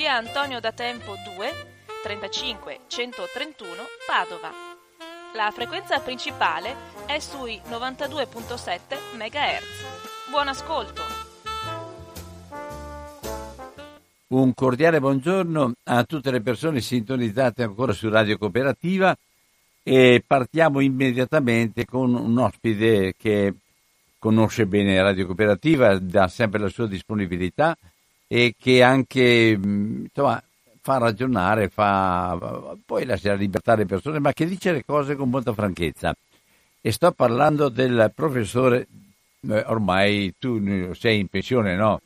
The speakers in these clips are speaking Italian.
via Antonio da Tempo 2, 35 131 Padova. La frequenza principale è sui 92.7 MHz. Buon ascolto! Un cordiale buongiorno a tutte le persone sintonizzate ancora su Radio Cooperativa e partiamo immediatamente con un ospite che conosce bene Radio Cooperativa, dà sempre la sua disponibilità e che anche insomma, fa ragionare, fa, poi lascia libertà alle persone, ma che dice le cose con molta franchezza. E sto parlando del professore, eh, ormai tu sei in pensione, no?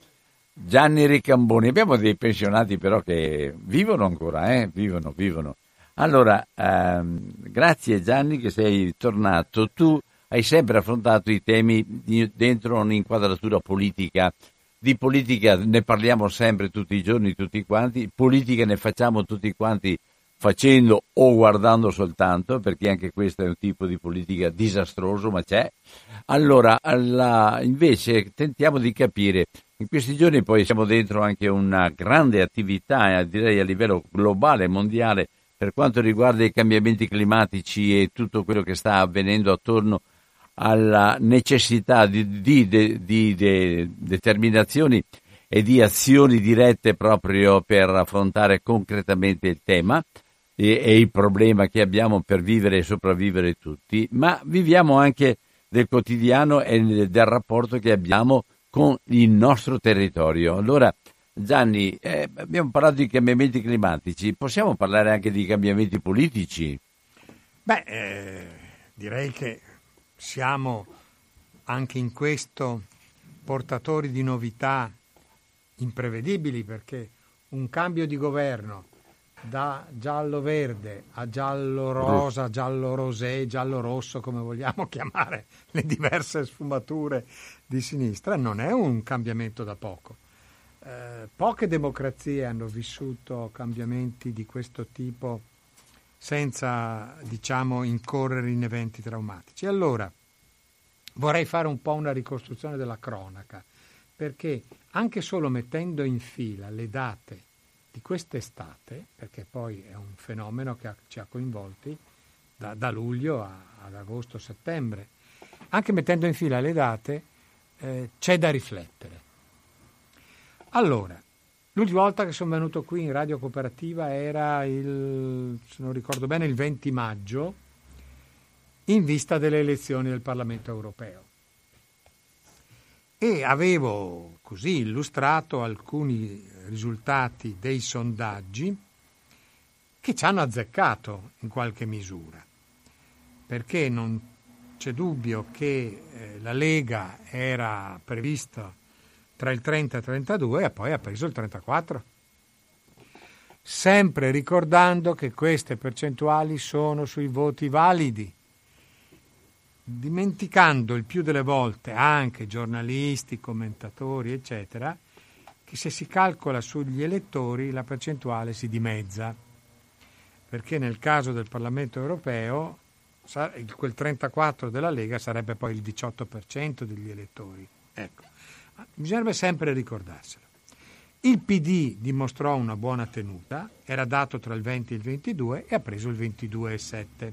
Gianni Ricamboni. Abbiamo dei pensionati però che vivono ancora, eh? Vivono, vivono. Allora, ehm, grazie Gianni che sei tornato. Tu hai sempre affrontato i temi dentro un'inquadratura politica di politica ne parliamo sempre tutti i giorni, tutti quanti, politica ne facciamo tutti quanti facendo o guardando soltanto, perché anche questo è un tipo di politica disastroso, ma c'è. Allora, alla, invece, tentiamo di capire. In questi giorni poi siamo dentro anche una grande attività, eh, direi a livello globale, mondiale, per quanto riguarda i cambiamenti climatici e tutto quello che sta avvenendo attorno a alla necessità di, di, di, di, determinazioni e di azioni dirette proprio per affrontare concretamente il tema e, e, il problema che abbiamo per vivere e sopravvivere tutti, ma viviamo anche del quotidiano e del rapporto che abbiamo con il nostro territorio. Allora, Gianni, eh, abbiamo parlato di cambiamenti climatici, possiamo parlare anche di cambiamenti politici? Beh, eh, direi che siamo anche in questo portatori di novità imprevedibili perché un cambio di governo da giallo-verde a giallo-rosa, giallo-rosé, giallo-rosso, come vogliamo chiamare le diverse sfumature di sinistra, non è un cambiamento da poco. Eh, poche democrazie hanno vissuto cambiamenti di questo tipo senza, diciamo, incorrere in eventi traumatici. Allora, vorrei fare un po' una ricostruzione della cronaca, perché anche solo mettendo in fila le date di quest'estate, perché poi è un fenomeno che ci ha coinvolti da, da luglio a, ad agosto-settembre, anche mettendo in fila le date eh, c'è da riflettere. Allora, L'ultima volta che sono venuto qui in Radio Cooperativa era il, se non ricordo bene, il 20 maggio, in vista delle elezioni del Parlamento europeo. E avevo così illustrato alcuni risultati dei sondaggi che ci hanno azzeccato in qualche misura, perché non c'è dubbio che eh, la Lega era prevista tra il 30 e il 32 e poi ha preso il 34. Sempre ricordando che queste percentuali sono sui voti validi, dimenticando il più delle volte anche giornalisti, commentatori, eccetera, che se si calcola sugli elettori la percentuale si dimezza, perché nel caso del Parlamento europeo quel 34 della Lega sarebbe poi il 18% degli elettori. Ecco. Bisognerebbe sempre ricordarselo. Il PD dimostrò una buona tenuta, era dato tra il 20 e il 22 e ha preso il 22,7.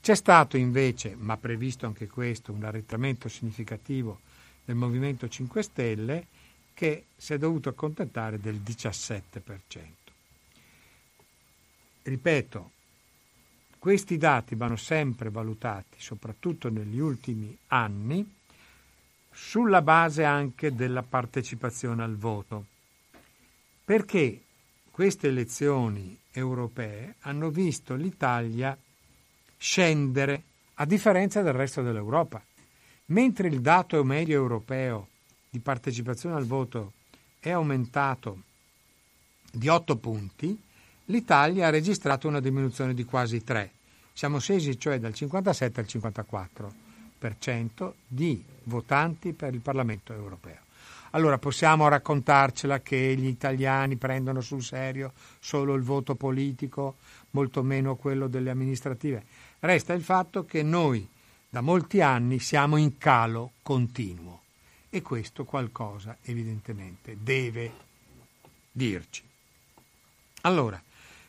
C'è stato invece, ma previsto anche questo, un arretramento significativo del Movimento 5 Stelle che si è dovuto accontentare del 17%. Ripeto, questi dati vanno sempre valutati, soprattutto negli ultimi anni, sulla base anche della partecipazione al voto, perché queste elezioni europee hanno visto l'Italia scendere a differenza del resto dell'Europa. Mentre il dato medio europeo di partecipazione al voto è aumentato di 8 punti, l'Italia ha registrato una diminuzione di quasi 3. Siamo scesi cioè dal 57 al 54% di votanti per il Parlamento europeo. Allora possiamo raccontarcela che gli italiani prendono sul serio solo il voto politico, molto meno quello delle amministrative. Resta il fatto che noi da molti anni siamo in calo continuo e questo qualcosa evidentemente deve dirci. Allora,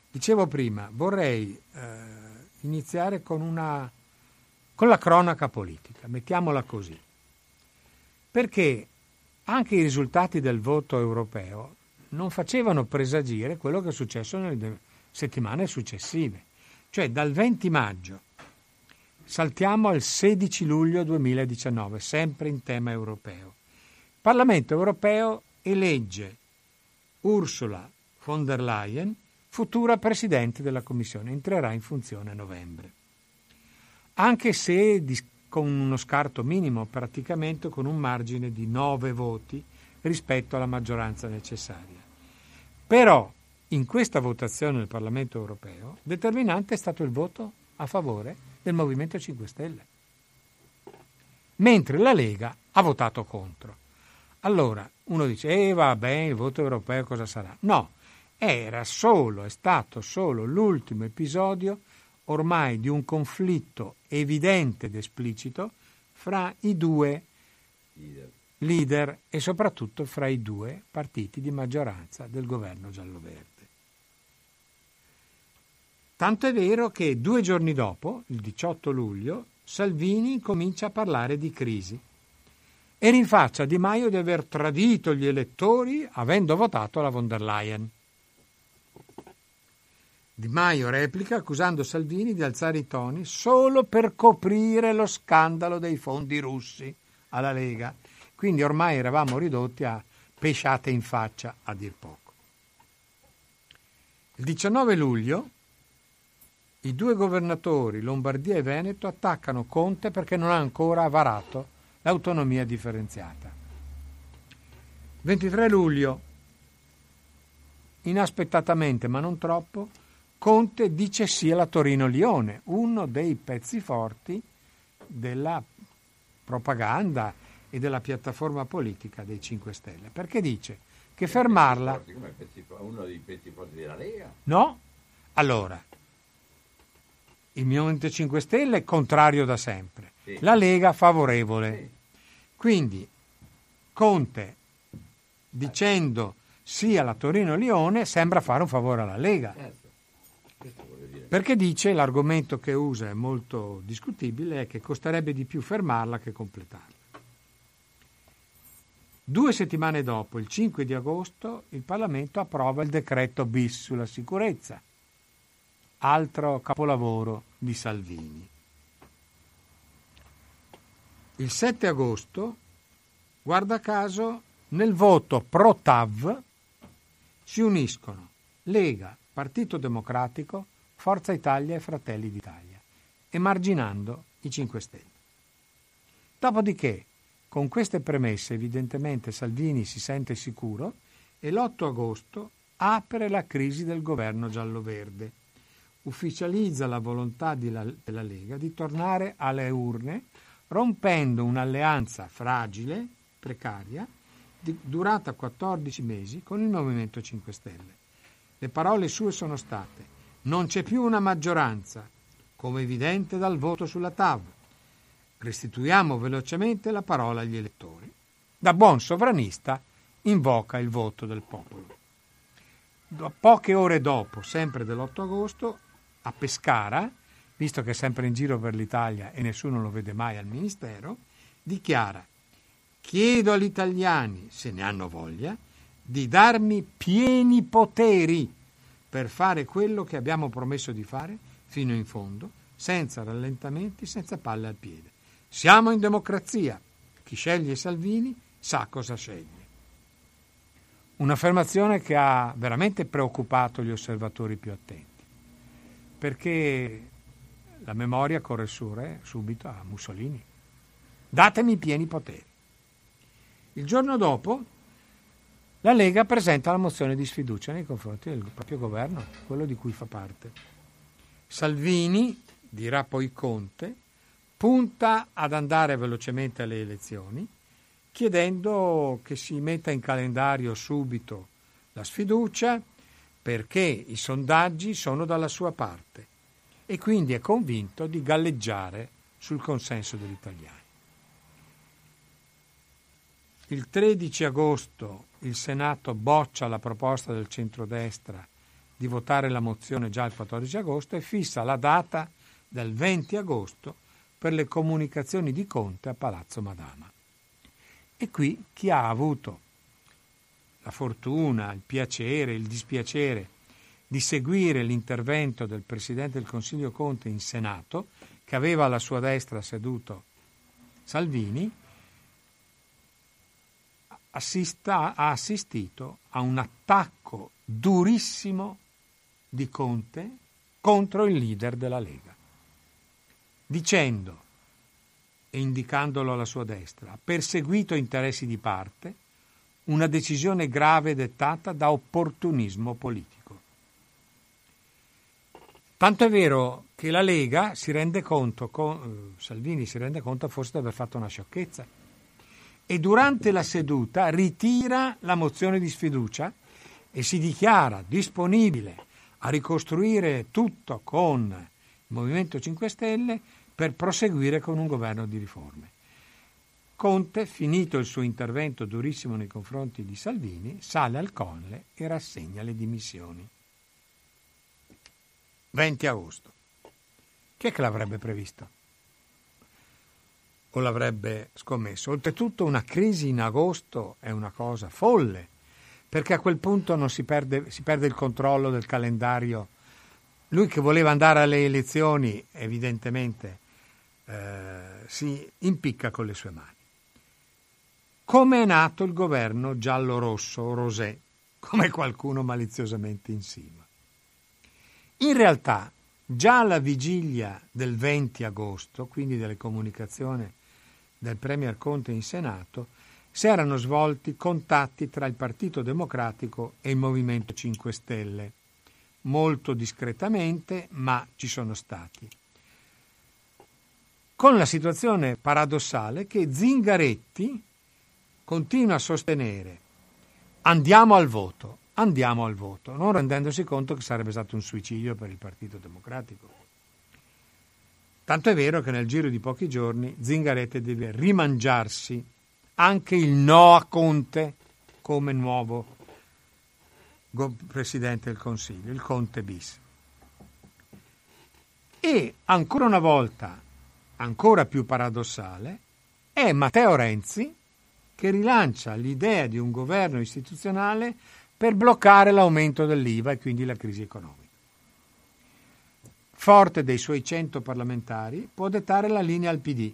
dicevo prima, vorrei eh, iniziare con, una, con la cronaca politica, mettiamola così, perché anche i risultati del voto europeo non facevano presagire quello che è successo nelle settimane successive. Cioè dal 20 maggio saltiamo al 16 luglio 2019, sempre in tema europeo. Il Parlamento europeo elegge Ursula von der Leyen, futura Presidente della Commissione, entrerà in funzione a novembre. Anche se con uno scarto minimo, praticamente con un margine di 9 voti rispetto alla maggioranza necessaria. Però in questa votazione del Parlamento europeo determinante è stato il voto a favore del Movimento 5 Stelle, mentre la Lega ha votato contro. Allora uno dice, eh vabbè, il voto europeo cosa sarà? No, era solo, è stato solo l'ultimo episodio ormai di un conflitto evidente ed esplicito fra i due leader. e soprattutto fra i due partiti di maggioranza del governo giallo-verde. Tanto è vero che due giorni dopo, il 18 luglio, Salvini comincia a parlare di crisi e rinfaccia Di Maio di aver tradito gli elettori avendo votato la von der Leyen. Di Maio replica accusando Salvini di alzare i toni solo per coprire lo scandalo dei fondi russi alla Lega. Quindi ormai eravamo ridotti a pesciate in faccia, a dir poco. Il 19 luglio i due governatori, Lombardia e Veneto, attaccano Conte perché non ha ancora varato l'autonomia differenziata. 23 luglio, inaspettatamente ma non troppo, Conte dice sì alla Torino-Lione, uno dei pezzi forti della propaganda e della piattaforma politica dei 5 Stelle, perché dice che fermarla... Uno dei pezzi forti della Lega? No. Allora, il Movimento 5 Stelle è contrario da sempre, sì. la Lega favorevole. Sì. Quindi Conte dicendo sì alla Torino-Lione sembra fare un favore alla Lega. Certo. Perché dice, l'argomento che usa è molto discutibile, è che costerebbe di più fermarla che completarla. Due settimane dopo, il 5 di agosto, il Parlamento approva il decreto bis sulla sicurezza, altro capolavoro di Salvini. Il 7 agosto, guarda caso, nel voto pro TAV si uniscono Lega, Partito Democratico, Forza Italia e Fratelli d'Italia, emarginando i 5 Stelle. Dopodiché, con queste premesse, evidentemente Salvini si sente sicuro e l'8 agosto apre la crisi del governo giallo-verde. Ufficializza la volontà della Lega di tornare alle urne, rompendo un'alleanza fragile, precaria, di durata 14 mesi con il Movimento 5 Stelle. Le parole sue sono state non c'è più una maggioranza, come evidente dal voto sulla TAV. Restituiamo velocemente la parola agli elettori. Da buon sovranista invoca il voto del popolo. Poche ore dopo, sempre dell'8 agosto, a Pescara, visto che è sempre in giro per l'Italia e nessuno lo vede mai al Ministero, dichiara chiedo agli italiani, se ne hanno voglia, di darmi pieni poteri per fare quello che abbiamo promesso di fare fino in fondo, senza rallentamenti, senza palle al piede. Siamo in democrazia. Chi sceglie Salvini sa cosa sceglie. Un'affermazione che ha veramente preoccupato gli osservatori più attenti, perché la memoria corre su, eh, subito a Mussolini. Datemi pieni poteri. Il giorno dopo la Lega presenta la mozione di sfiducia nei confronti del proprio governo, quello di cui fa parte. Salvini, dirà poi Conte, punta ad andare velocemente alle elezioni chiedendo che si metta in calendario subito la sfiducia perché i sondaggi sono dalla sua parte e quindi è convinto di galleggiare sul consenso degli italiani. Il 13 agosto il Senato boccia la proposta del centrodestra di votare la mozione già il 14 agosto e fissa la data del 20 agosto per le comunicazioni di Conte a Palazzo Madama. E qui chi ha avuto la fortuna, il piacere, il dispiacere di seguire l'intervento del Presidente del Consiglio Conte in Senato, che aveva alla sua destra seduto Salvini, assista, ha assistito a un attacco durissimo di Conte contro il leader della Lega, dicendo e indicandolo alla sua destra, ha perseguito interessi di parte, una decisione grave dettata da opportunismo politico. Tanto è vero che la Lega si rende conto, con, Salvini si rende conto forse di aver fatto una sciocchezza e durante la seduta ritira la mozione di sfiducia e si dichiara disponibile a ricostruire tutto con il Movimento 5 Stelle per proseguire con un governo di riforme. Conte, finito il suo intervento durissimo nei confronti di Salvini, sale al Colle e rassegna le dimissioni. 20 agosto. Chi è che l'avrebbe previsto? O l'avrebbe scommesso? Oltretutto una crisi in agosto è una cosa folle, perché a quel punto si perde, si perde il controllo del calendario. Lui che voleva andare alle elezioni, evidentemente, eh, si impicca con le sue mani. Come è nato il governo giallo-rosso Rosé, come qualcuno maliziosamente insinua? In realtà, già alla vigilia del 20 agosto, quindi delle comunicazioni del Premier Conte in Senato, si erano svolti contatti tra il Partito Democratico e il Movimento 5 Stelle. Molto discretamente, ma ci sono stati con la situazione paradossale che Zingaretti continua a sostenere andiamo al voto, andiamo al voto, non rendendosi conto che sarebbe stato un suicidio per il Partito Democratico. Tanto è vero che nel giro di pochi giorni Zingaretti deve rimangiarsi anche il no a Conte come nuovo Presidente del Consiglio, il Conte bis. E ancora una volta ancora più paradossale, è Matteo Renzi che rilancia l'idea di un governo istituzionale per bloccare l'aumento dell'IVA e quindi la crisi economica. Forte dei suoi 100 parlamentari, può dettare la linea al PD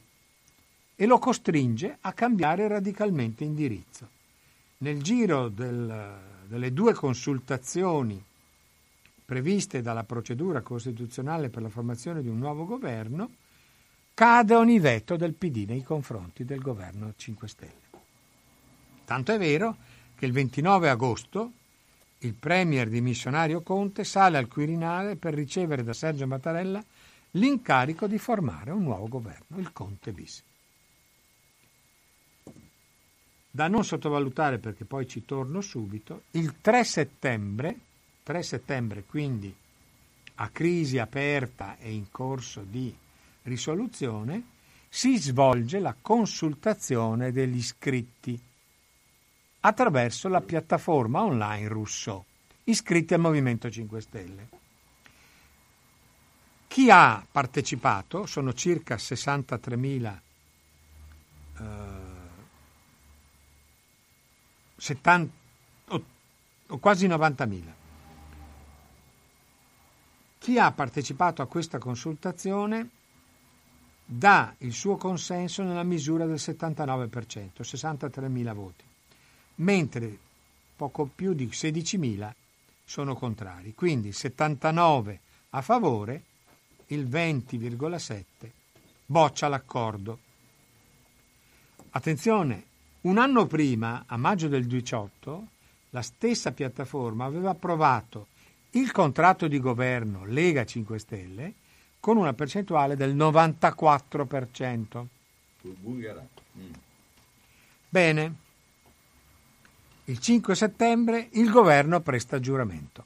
e lo costringe a cambiare radicalmente indirizzo. Nel giro del, delle due consultazioni previste dalla procedura costituzionale per la formazione di un nuovo governo, cade ogni veto del PD nei confronti del governo 5 Stelle. Tanto è vero che il 29 agosto il premier dimissionario Conte sale al Quirinale per ricevere da Sergio Mattarella l'incarico di formare un nuovo governo, il Conte bis. Da non sottovalutare perché poi ci torno subito, il 3 settembre, 3 settembre quindi a crisi aperta e in corso di risoluzione si svolge la consultazione degli iscritti attraverso la piattaforma online Rousseau, iscritti al Movimento 5 Stelle. Chi ha partecipato sono circa 63.000 eh, 70, o, o quasi 90.000. Chi ha partecipato a questa consultazione dà il suo consenso nella misura del 79%, 63.000 voti, mentre poco più di 16.000 sono contrari. Quindi 79 a favore, il 20,7 boccia l'accordo. Attenzione, un anno prima, a maggio del 18, la stessa piattaforma aveva approvato il contratto di governo Lega 5 Stelle con una percentuale del 94%. Mm. Bene, il 5 settembre il governo presta giuramento.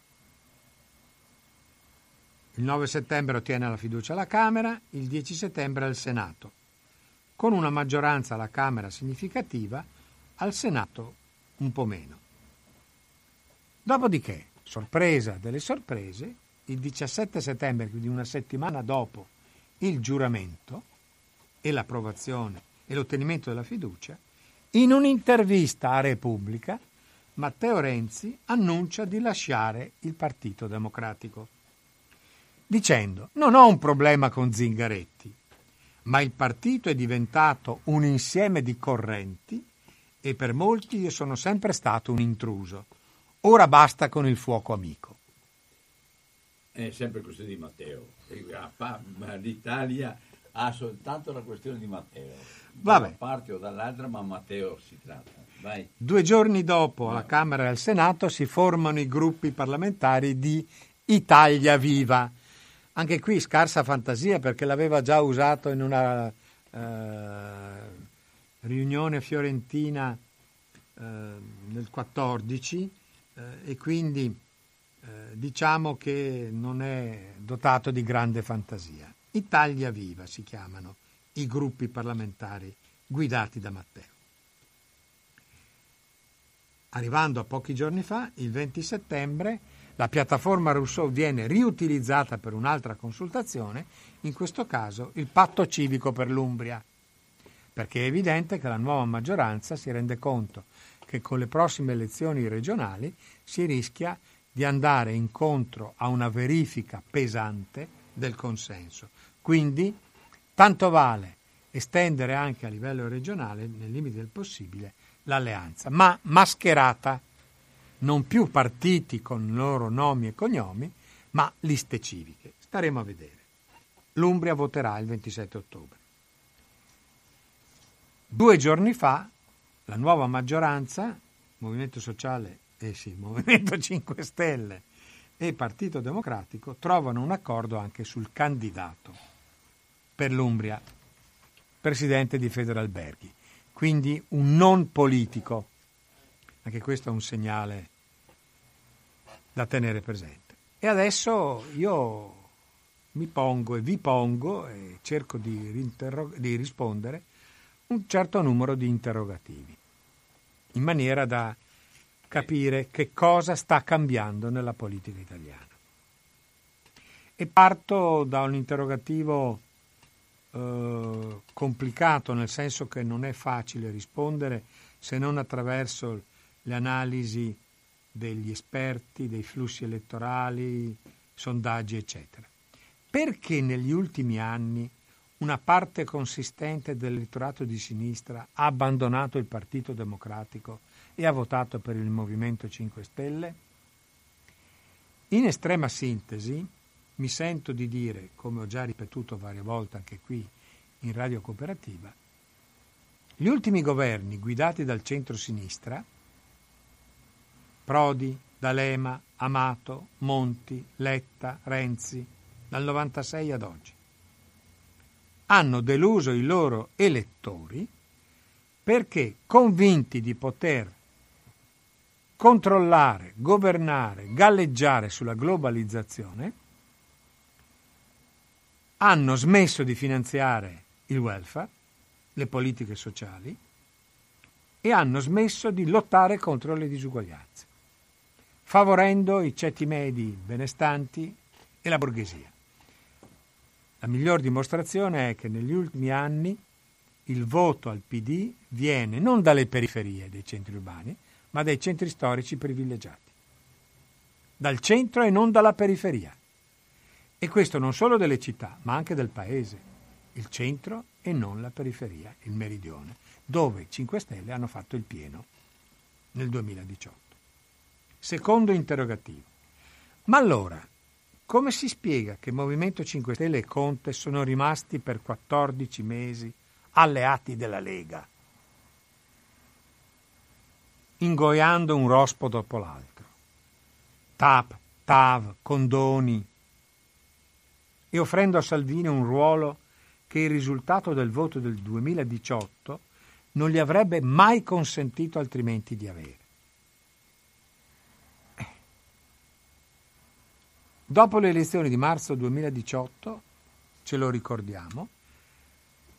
Il 9 settembre ottiene la fiducia alla Camera, il 10 settembre al Senato. Con una maggioranza alla Camera significativa, al Senato un po' meno. Dopodiché, sorpresa delle sorprese, il 17 settembre, quindi una settimana dopo il giuramento e l'approvazione e l'ottenimento della fiducia, in un'intervista a Repubblica, Matteo Renzi annuncia di lasciare il Partito Democratico, dicendo non ho un problema con Zingaretti, ma il partito è diventato un insieme di correnti e per molti io sono sempre stato un intruso. Ora basta con il fuoco amico. È sempre questione di Matteo. L'Italia ha soltanto la questione di Matteo. Da una parte o dall'altra, ma Matteo si tratta. Vai. Due giorni dopo, alla Camera e al Senato si formano i gruppi parlamentari di Italia Viva. Anche qui scarsa fantasia perché l'aveva già usato in una eh, riunione fiorentina eh, nel 14 eh, e quindi eh, diciamo che non è dotato di grande fantasia. Italia Viva si chiamano i gruppi parlamentari guidati da Matteo. Arrivando a pochi giorni fa, il 20 settembre, la piattaforma Rousseau viene riutilizzata per un'altra consultazione, in questo caso il patto civico per l'Umbria, perché è evidente che la nuova maggioranza si rende conto che con le prossime elezioni regionali si rischia di andare incontro a una verifica pesante del consenso. Quindi tanto vale estendere anche a livello regionale, nei limiti del possibile, l'alleanza, ma mascherata, non più partiti con loro nomi e cognomi, ma liste civiche. Staremo a vedere. L'Umbria voterà il 27 ottobre. Due giorni fa la nuova maggioranza, Movimento Sociale eh sì, Movimento 5 Stelle e Partito Democratico trovano un accordo anche sul candidato per l'Umbria, presidente di Federalberghi, quindi un non politico. Anche questo è un segnale da tenere presente. E adesso io mi pongo e vi pongo e cerco di, di rispondere un certo numero di interrogativi, in maniera da capire che cosa sta cambiando nella politica italiana. E parto da un interrogativo eh, complicato, nel senso che non è facile rispondere se non attraverso le analisi degli esperti, dei flussi elettorali, sondaggi, eccetera. Perché negli ultimi anni una parte consistente dell'elettorato di sinistra ha abbandonato il Partito Democratico e ha votato per il Movimento 5 Stelle? In estrema sintesi, mi sento di dire, come ho già ripetuto varie volte anche qui in Radio Cooperativa, gli ultimi governi guidati dal centro-sinistra, Prodi, D'Alema, Amato, Monti, Letta, Renzi, dal 96 ad oggi, hanno deluso i loro elettori perché convinti di poter controllare, governare, galleggiare sulla globalizzazione, hanno smesso di finanziare il welfare, le politiche sociali e hanno smesso di lottare contro le disuguaglianze, favorendo i ceti medi benestanti e la borghesia. La miglior dimostrazione è che negli ultimi anni il voto al PD viene non dalle periferie dei centri urbani, ma dai centri storici privilegiati, dal centro e non dalla periferia. E questo non solo delle città, ma anche del paese, il centro e non la periferia, il meridione, dove i 5 Stelle hanno fatto il pieno nel 2018. Secondo interrogativo. Ma allora, come si spiega che Movimento 5 Stelle e Conte sono rimasti per 14 mesi alleati della Lega, ingoiando un rospo dopo l'altro? TAP, TAV, condoni, e offrendo a Salvini un ruolo che il risultato del voto del 2018 non gli avrebbe mai consentito altrimenti di avere. Eh. Dopo le elezioni di marzo 2018, ce lo ricordiamo,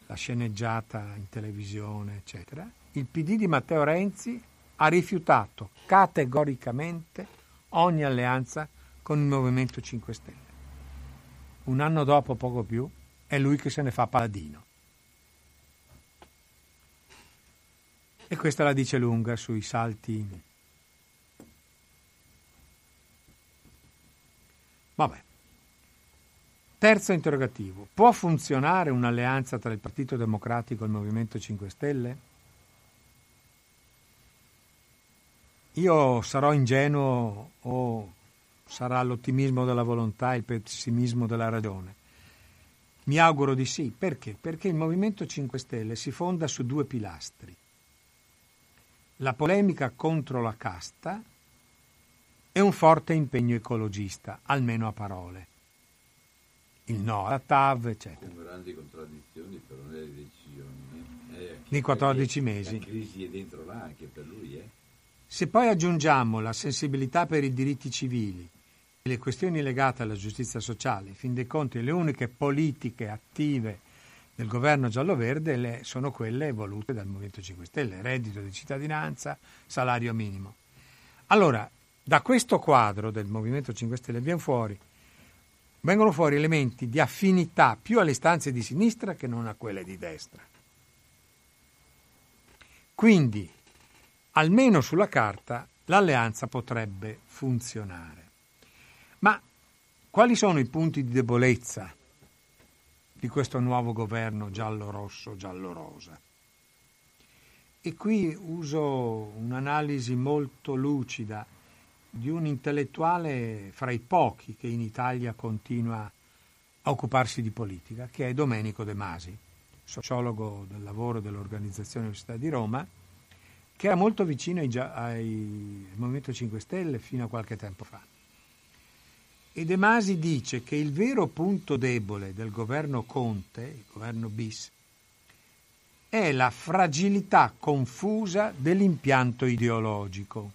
la sceneggiata in televisione, eccetera, il PD di Matteo Renzi ha rifiutato categoricamente ogni alleanza con il Movimento 5 Stelle un anno dopo, poco più, è lui che se ne fa paladino. E questa la dice lunga sui salti. Vabbè. Terzo interrogativo. Può funzionare un'alleanza tra il Partito Democratico e il Movimento 5 Stelle? Io sarò ingenuo o sarà l'ottimismo della volontà e il pessimismo della ragione. Mi auguro di sì. Perché? Perché il Movimento 5 Stelle si fonda su due pilastri. La polemica contro la casta e un forte impegno ecologista, almeno a parole. Il no alla TAV, eccetera. Con grandi contraddizioni però nelle decisioni. Eh? Di 14 mesi. La crisi è dentro là anche per lui. Eh? Se poi aggiungiamo la sensibilità per i diritti civili, le questioni legate alla giustizia sociale, in fin dei conti le uniche politiche attive del governo giallo-verde sono quelle volute dal Movimento 5 Stelle, reddito di cittadinanza, salario minimo. Allora, da questo quadro del Movimento 5 Stelle fuori, vengono fuori elementi di affinità più alle istanze di sinistra che non a quelle di destra. Quindi, almeno sulla carta, l'alleanza potrebbe funzionare. Ma quali sono i punti di debolezza di questo nuovo governo giallo-rosso, giallo-rosa? E qui uso un'analisi molto lucida di un intellettuale fra i pochi che in Italia continua a occuparsi di politica, che è Domenico De Masi, sociologo del lavoro dell'Organizzazione Università di Roma, che era molto vicino ai, ai, Movimento 5 Stelle fino a qualche tempo fa. E De Masi dice che il vero punto debole del governo Conte, il governo bis, è la fragilità confusa dell'impianto ideologico.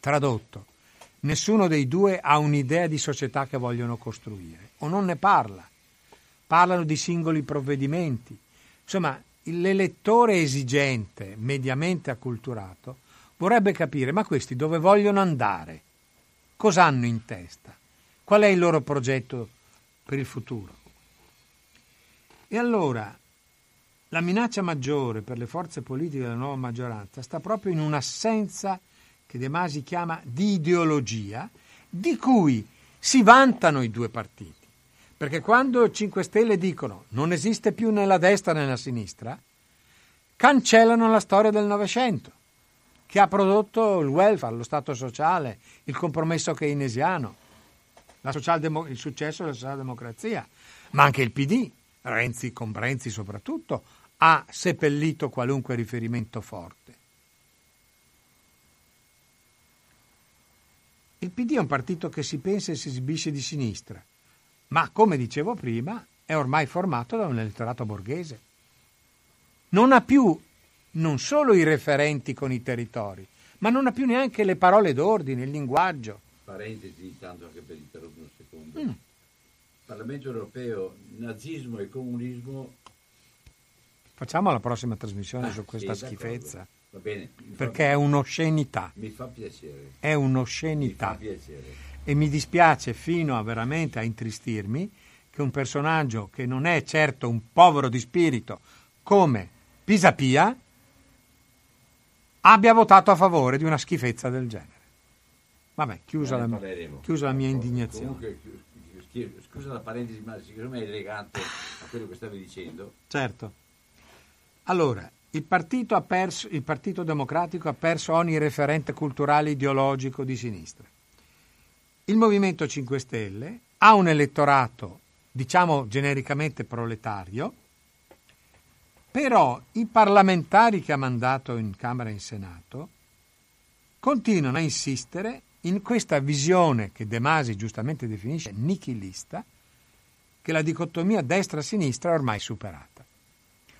Tradotto, nessuno dei due ha un'idea di società che vogliono costruire, o non ne parla. Parlano di singoli provvedimenti. Insomma, l'elettore esigente, mediamente acculturato, vorrebbe capire ma questi dove vogliono andare? Cosa hanno in testa? Qual è il loro progetto per il futuro? E allora la minaccia maggiore per le forze politiche della nuova maggioranza sta proprio in un'assenza che De Masi chiama di ideologia, di cui si vantano i due partiti. Perché quando 5 Stelle dicono non esiste più né la destra né la sinistra, cancellano la storia del Novecento che ha prodotto il welfare, lo Stato sociale, il compromesso keynesiano, il successo della socialdemocrazia, ma anche il PD, Renzi con Renzi soprattutto, ha seppellito qualunque riferimento forte. Il PD è un partito che si pensa e si esibisce di sinistra, ma come dicevo prima è ormai formato da un elettorato borghese. Non ha più non solo i referenti con i territori, ma non ha più neanche le parole d'ordine, il linguaggio. Parentesi, tanto anche per interrompere un secondo. Mm. Parlamento europeo, nazismo e comunismo. Facciamo la prossima trasmissione ah, su questa sì, schifezza. Va bene. Perché è un'oscenità. Mi fa piacere. È un'oscenità. Mi fa piacere. E mi dispiace fino a veramente a intristirmi che un personaggio che non è certo un povero di spirito come Pisapia abbia votato a favore di una schifezza del genere. Vabbè, chiusa, la, chiusa la, mia indignazione. Comunque, scusa la parentesi, ma secondo me è elegante a quello che stavi dicendo. Certo. Allora, il partito, perso, il partito Democratico ha perso ogni referente culturale ideologico di sinistra. Il Movimento 5 Stelle ha un elettorato, diciamo genericamente proletario, però i parlamentari che ha mandato in Camera e in Senato continuano a insistere in questa visione che De Masi giustamente definisce nichilista, che la dicotomia destra-sinistra è ormai superata.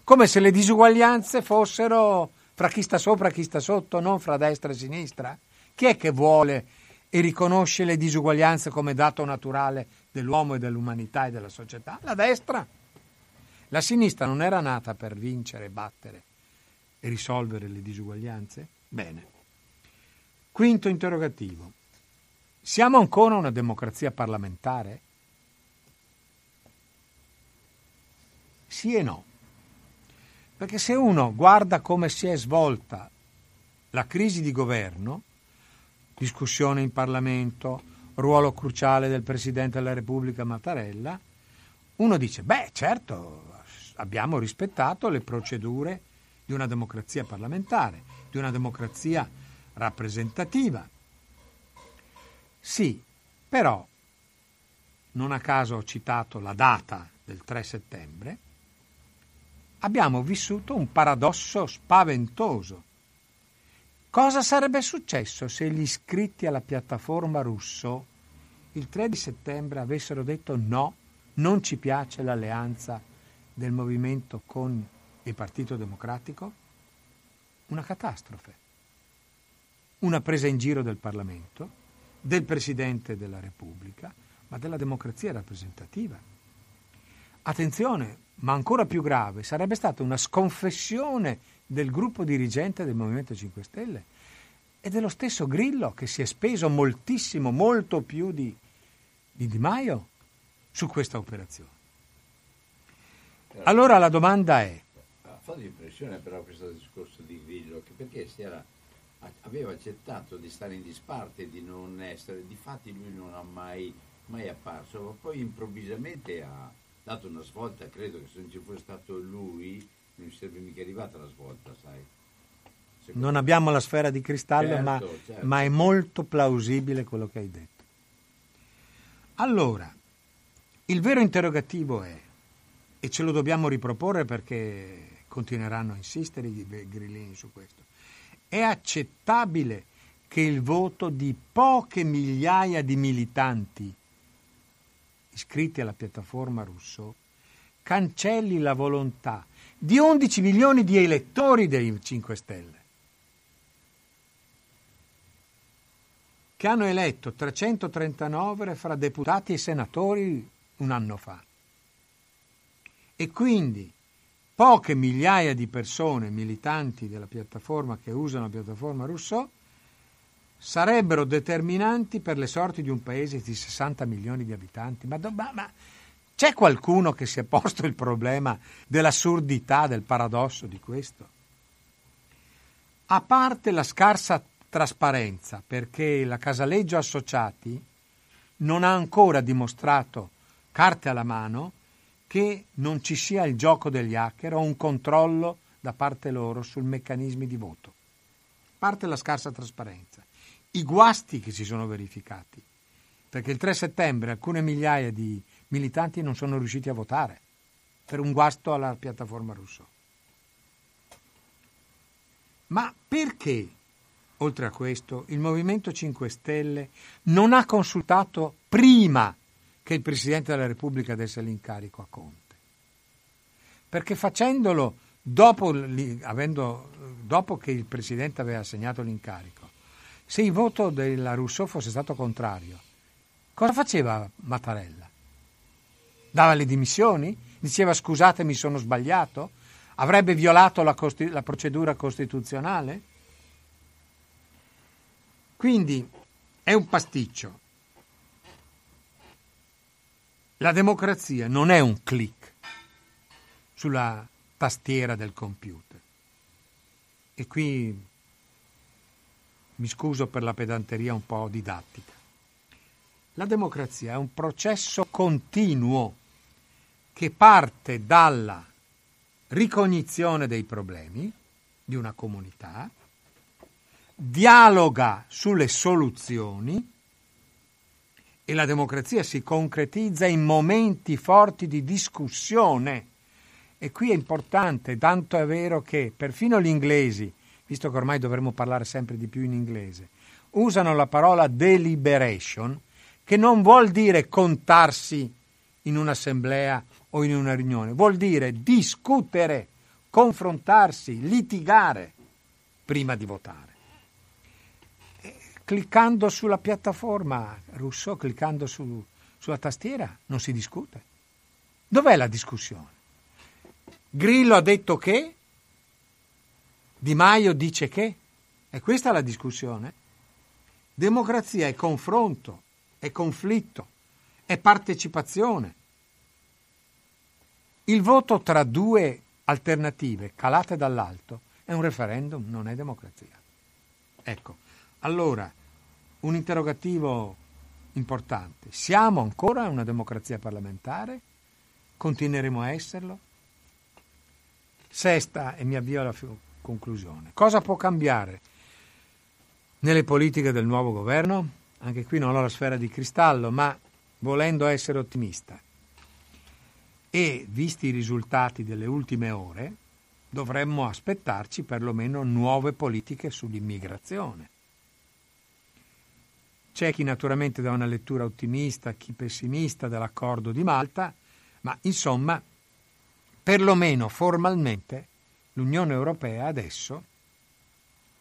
Come se le disuguaglianze fossero fra chi sta sopra e chi sta sotto, non fra destra e sinistra. Chi è che vuole e riconosce le disuguaglianze come dato naturale dell'uomo e dell'umanità e della società? La destra. La sinistra non era nata per vincere, battere e risolvere le disuguaglianze? Bene. Quinto interrogativo. Siamo ancora una democrazia parlamentare? Sì e no. Perché se uno guarda come si è svolta la crisi di governo, discussione in Parlamento, ruolo cruciale del Presidente della Repubblica Mattarella, uno dice, beh certo, abbiamo rispettato le procedure di una democrazia parlamentare, di una democrazia rappresentativa. Sì, però, non a caso ho citato la data del 3 settembre, abbiamo vissuto un paradosso spaventoso. Cosa sarebbe successo se gli iscritti alla piattaforma russo il 3 di settembre avessero detto no, non ci piace l'alleanza del movimento con il Partito Democratico? Una catastrofe. Una presa in giro del Parlamento, del Presidente della Repubblica, ma della democrazia rappresentativa. Attenzione, ma ancora più grave, sarebbe stata una sconfessione del gruppo dirigente del Movimento 5 Stelle e dello stesso Grillo che si è speso moltissimo, molto più di, di Di Maio su questa operazione. Allora la domanda è... Fa l'impressione però questo discorso di Grillo, che perché era, aveva accettato di stare in disparte, di non essere, difatti lui non ha mai, mai apparso, ma poi improvvisamente ha dato una svolta, credo che se non ci fosse stato lui non sarebbe mica arrivata la svolta, sai. Secondo non abbiamo la sfera di cristallo, certo, ma, certo. ma è molto plausibile quello che hai detto. Allora, il vero interrogativo è, e ce lo dobbiamo riproporre perché continueranno a insistere i grillini su questo, è accettabile che il voto di poche migliaia di militanti iscritti alla piattaforma Russo cancelli la volontà di 11 milioni di elettori dei 5 Stelle, che hanno eletto 339 fra deputati e senatori un anno fa. E quindi poche migliaia di persone, militanti della piattaforma che usano la piattaforma Rousseau, sarebbero determinanti per le sorti di un paese di 60 milioni di abitanti. Ma, ma, ma c'è qualcuno che si è posto il problema dell'assurdità, del paradosso di questo? A parte la scarsa trasparenza, perché la Casaleggio Associati non ha ancora dimostrato, carte alla mano, che non ci sia il gioco degli hacker o un controllo da parte loro sul meccanismi di voto. Parte la scarsa trasparenza i guasti che si sono verificati, perché il 3 settembre alcune migliaia di militanti non sono riusciti a votare per un guasto alla piattaforma russo. Ma perché, oltre a questo, il Movimento 5 Stelle non ha consultato prima che il Presidente della Repubblica desse l'incarico a Conte? Perché facendolo dopo, avendo, dopo che il Presidente aveva assegnato l'incarico, se il voto della Rousseau fosse stato contrario, cosa faceva Mattarella? Dava le dimissioni? Diceva scusate mi sono sbagliato? Avrebbe violato la, costi- la procedura costituzionale? Quindi è un pasticcio. La democrazia non è un clic sulla tastiera del computer. E qui mi scuso per la pedanteria un po' didattica. La democrazia è un processo continuo che parte dalla ricognizione dei problemi di una comunità, dialoga sulle soluzioni e la democrazia si concretizza in momenti forti di discussione. E qui è importante, tanto è vero che perfino gli inglesi, visto che ormai dovremmo parlare sempre di più in inglese, usano la parola deliberation, che non vuol dire contarsi in un'assemblea o in una riunione, vuol dire discutere, confrontarsi, litigare prima di votare. Cliccando sulla piattaforma Rousseau, cliccando su, sulla tastiera, non si discute. Dov'è la discussione? Grillo ha detto che? Di Maio dice che? E questa è la discussione? Democrazia è confronto, è conflitto, è partecipazione. Il voto tra due alternative calate dall'alto è un referendum, non è democrazia. Ecco, allora, un interrogativo importante. Siamo ancora una democrazia parlamentare? Continueremo a esserlo? Sesta, e mi avvio alla conclusione. Cosa può cambiare nelle politiche del nuovo governo? Anche qui non ho la sfera di cristallo, ma volendo essere ottimista, e, visti i risultati delle ultime ore, dovremmo aspettarci perlomeno nuove politiche sull'immigrazione. C'è chi naturalmente dà una lettura ottimista, chi pessimista dell'accordo di Malta, ma insomma, perlomeno formalmente, l'Unione Europea adesso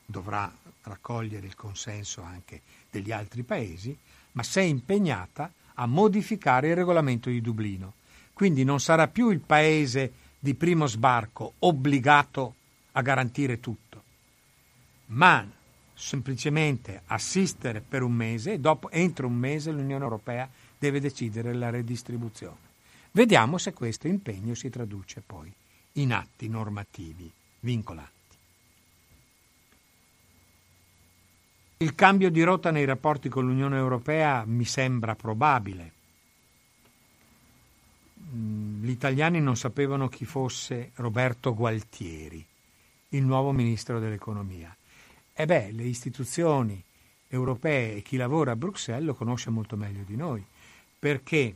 dovrà raccogliere il consenso anche degli altri paesi, ma si è impegnata a modificare il regolamento di Dublino. Quindi non sarà più il paese di primo sbarco obbligato a garantire tutto, ma semplicemente assistere per un mese e dopo, entro un mese, l'Unione Europea deve decidere la redistribuzione. Vediamo se questo impegno si traduce poi in atti normativi vincolanti. Il cambio di rotta nei rapporti con l'Unione Europea mi sembra probabile. Mm, gli italiani non sapevano chi fosse Roberto Gualtieri, il nuovo ministro dell'economia. E beh, le istituzioni europee e chi lavora a Bruxelles lo conosce molto meglio di noi, perché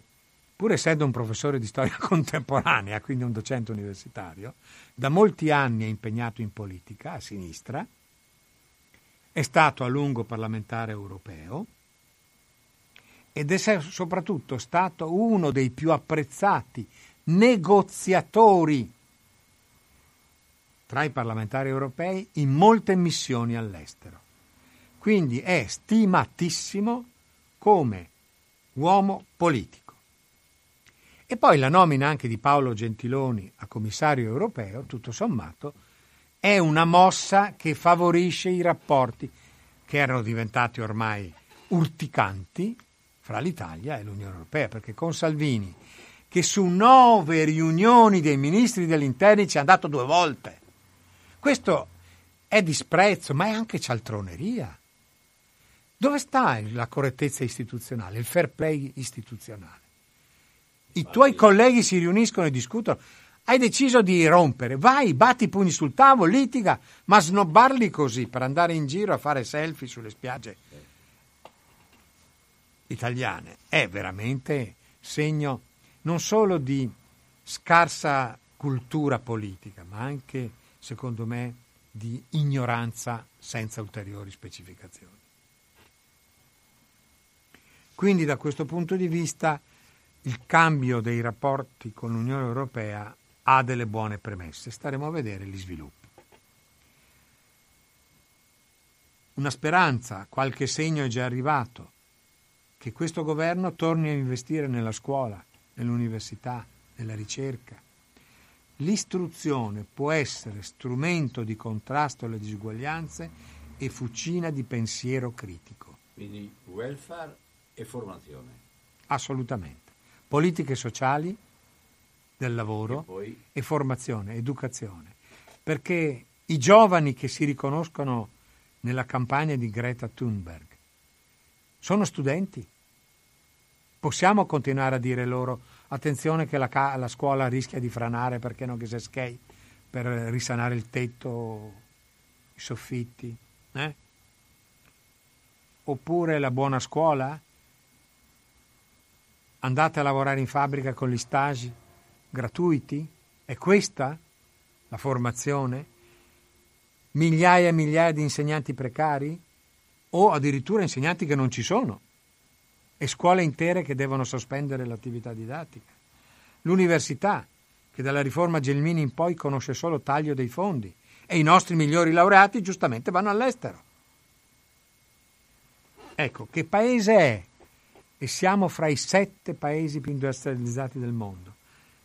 pur essendo un professore di storia contemporanea, quindi un docente universitario, da molti anni è impegnato in politica a sinistra, è stato a lungo parlamentare europeo, ed è soprattutto stato uno dei più apprezzati negoziatori tra i parlamentari europei in molte missioni all'estero. Quindi è stimatissimo come uomo politico. E poi la nomina anche di Paolo Gentiloni a commissario europeo, tutto sommato, è una mossa che favorisce i rapporti che erano diventati ormai urticanti fra l'Italia e l'Unione Europea, perché con Salvini, che su nove riunioni dei ministri degli interni ci è andato due volte, questo è disprezzo, ma è anche cialtroneria. Dove sta la correttezza istituzionale, il fair play istituzionale? I tuoi colleghi si riuniscono e discutono. Hai deciso di rompere, vai, batti i pugni sul tavolo, litiga, ma snobbarli così per andare in giro a fare selfie sulle spiagge italiane è veramente segno non solo di scarsa cultura politica, ma anche, secondo me, di ignoranza senza ulteriori specificazioni. Quindi da questo punto di vista il cambio dei rapporti con l'Unione Europea ha delle buone premesse, staremo a vedere gli sviluppi. Una speranza, qualche segno è già arrivato che questo governo torni a investire nella scuola, nell'università, nella ricerca. L'istruzione può essere strumento di contrasto alle disuguaglianze e fucina di pensiero critico. Quindi welfare e formazione. Assolutamente. Politiche sociali del lavoro e, poi... e formazione, educazione. Perché i giovani che si riconoscono nella campagna di Greta Thunberg. Sono studenti. Possiamo continuare a dire loro attenzione che la, la scuola rischia di franare perché non che si schei per risanare il tetto, i soffitti? Eh? Oppure la buona scuola? Andate a lavorare in fabbrica con gli stage gratuiti? È questa la formazione? Migliaia e migliaia di insegnanti precari? O addirittura insegnanti che non ci sono? E scuole intere che devono sospendere l'attività didattica? L'università, che dalla riforma Gelmini in poi conosce solo taglio dei fondi, e i nostri migliori laureati giustamente vanno all'estero. Ecco, che paese è? E siamo fra i sette paesi più industrializzati del mondo,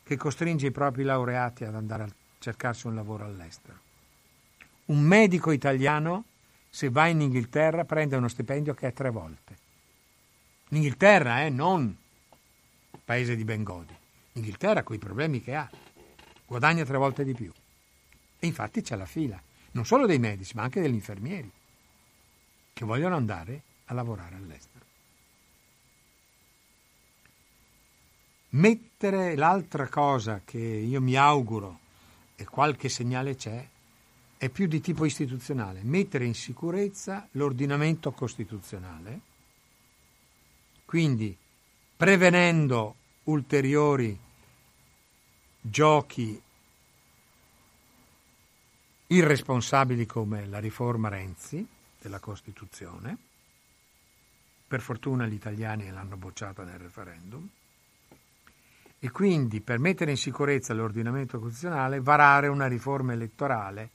che costringe i propri laureati ad andare a cercarsi un lavoro all'estero. Un medico italiano, se va in Inghilterra, prende uno stipendio che è tre volte. In Inghilterra, eh, non paese di Bengodi. Inghilterra con i problemi che ha, guadagna tre volte di più. E infatti c'è la fila, non solo dei medici, ma anche degli infermieri, che vogliono andare a lavorare all'estero. Mettere l'altra cosa che io mi auguro, e qualche segnale c'è, è più di tipo istituzionale, mettere in sicurezza l'ordinamento costituzionale, quindi prevenendo ulteriori giochi irresponsabili come la riforma Renzi della Costituzione. Per fortuna gli italiani l'hanno bocciata nel referendum. E quindi per mettere in sicurezza l'ordinamento costituzionale varare una riforma elettorale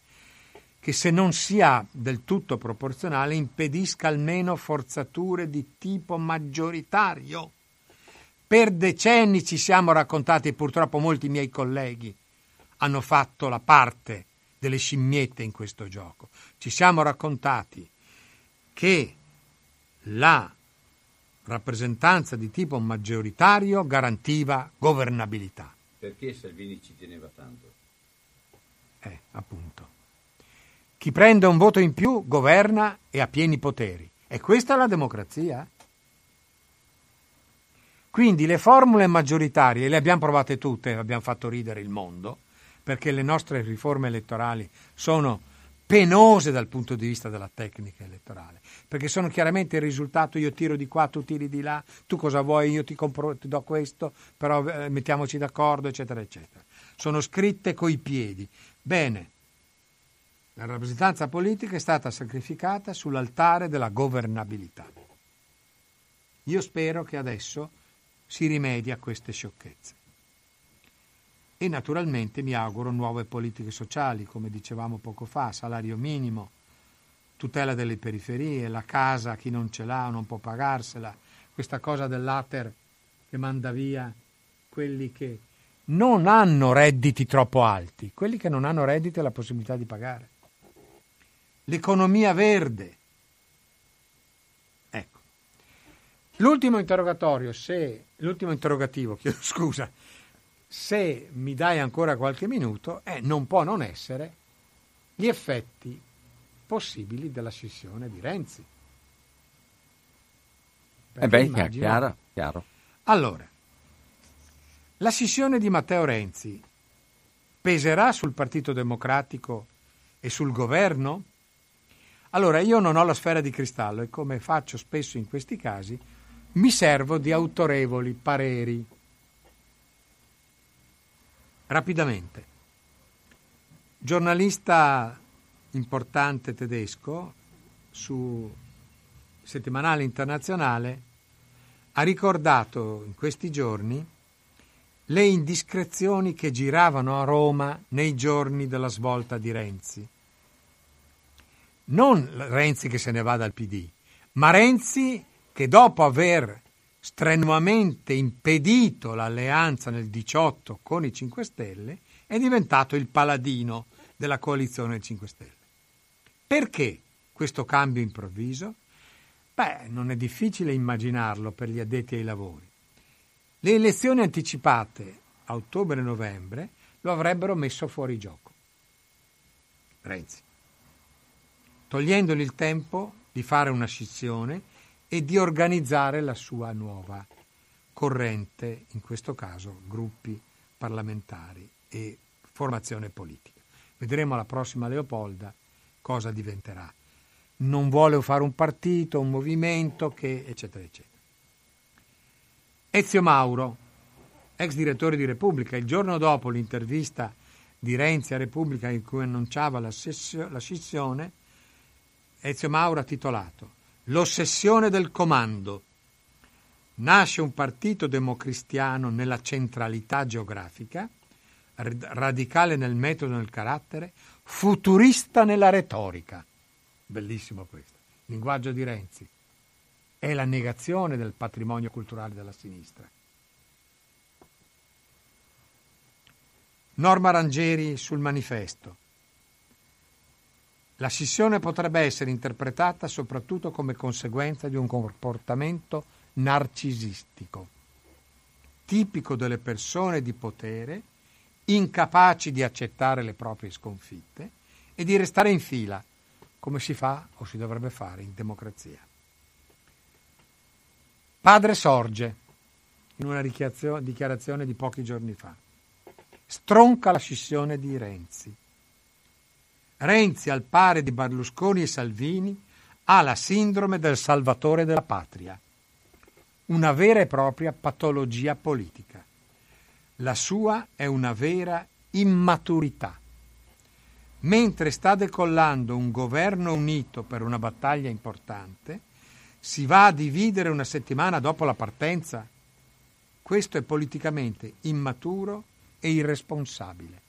che se non sia del tutto proporzionale impedisca almeno forzature di tipo maggioritario. Per decenni ci siamo raccontati, e purtroppo molti miei colleghi hanno fatto la parte delle scimmiette in questo gioco. Ci siamo raccontati che la rappresentanza di tipo maggioritario garantiva governabilità. Perché Salvini ci teneva tanto? Eh, appunto. Chi prende un voto in più governa e ha pieni poteri. E questa è la democrazia? Quindi le formule maggioritarie le abbiamo provate tutte, abbiamo fatto ridere il mondo, perché le nostre riforme elettorali sono penose dal punto di vista della tecnica elettorale, perché sono chiaramente il risultato io tiro di qua, tu tiri di là, tu cosa vuoi, io ti, compro, ti do questo, però eh, mettiamoci d'accordo, eccetera, eccetera. Sono scritte coi piedi. Bene, la rappresentanza politica è stata sacrificata sull'altare della governabilità. Io spero che adesso si rimedi a queste sciocchezze e naturalmente mi auguro nuove politiche sociali, come dicevamo poco fa, salario minimo, tutela delle periferie, la casa, chi non ce l'ha non può pagarsela, questa cosa dell'ater che manda via quelli che non hanno redditi troppo alti, quelli che non hanno redditi e la possibilità di pagare. L'economia verde. Ecco. L'ultimo interrogatorio, se l'ultimo interrogativo, chiedo scusa, se mi dai ancora qualche minuto, eh, non può non essere gli effetti possibili della scissione di Renzi. Perché eh beh, immagino... chiaro, chiaro. Allora, la scissione di Matteo Renzi peserà sul Partito Democratico e sul governo? Allora, io non ho la sfera di cristallo e come faccio spesso in questi casi, mi servo di autorevoli pareri Rapidamente. Giornalista importante tedesco su settimanale internazionale ha ricordato in questi giorni le indiscrezioni che giravano a Roma nei giorni della svolta di Renzi. Non Renzi che se ne va dal PD, ma Renzi che dopo aver strenuamente impedito l'alleanza nel 18 con i 5 Stelle, è diventato il paladino della coalizione del 5 Stelle. Perché questo cambio improvviso? Beh, non è difficile immaginarlo per gli addetti ai lavori. Le elezioni anticipate a ottobre e novembre lo avrebbero messo fuori gioco. Renzi. Togliendogli il tempo di fare una scissione e di organizzare la sua nuova corrente, in questo caso gruppi parlamentari e formazione politica. Vedremo alla prossima Leopolda cosa diventerà. Non vuole fare un partito, un movimento, che, eccetera, eccetera. Ezio Mauro, ex direttore di Repubblica, il giorno dopo l'intervista di Renzi a Repubblica in cui annunciava la, sessio, la scissione, Ezio Mauro ha titolato L'ossessione del comando. Nasce un partito democristiano nella centralità geografica, radicale nel metodo e nel carattere, futurista nella retorica. Bellissimo questo. Linguaggio di Renzi. È la negazione del patrimonio culturale della sinistra. Norma Rangeri sul manifesto. La scissione potrebbe essere interpretata soprattutto come conseguenza di un comportamento narcisistico, tipico delle persone di potere, incapaci di accettare le proprie sconfitte e di restare in fila, come si fa o si dovrebbe fare in democrazia. Padre sorge in una dichiarazione di pochi giorni fa. Stronca la scissione di Renzi Renzi, al pari di Berlusconi e Salvini, ha la sindrome del salvatore della patria, una vera e propria patologia politica. La sua è una vera immaturità. Mentre sta decollando un governo unito per una battaglia importante, si va a dividere una settimana dopo la partenza. Questo è politicamente immaturo e irresponsabile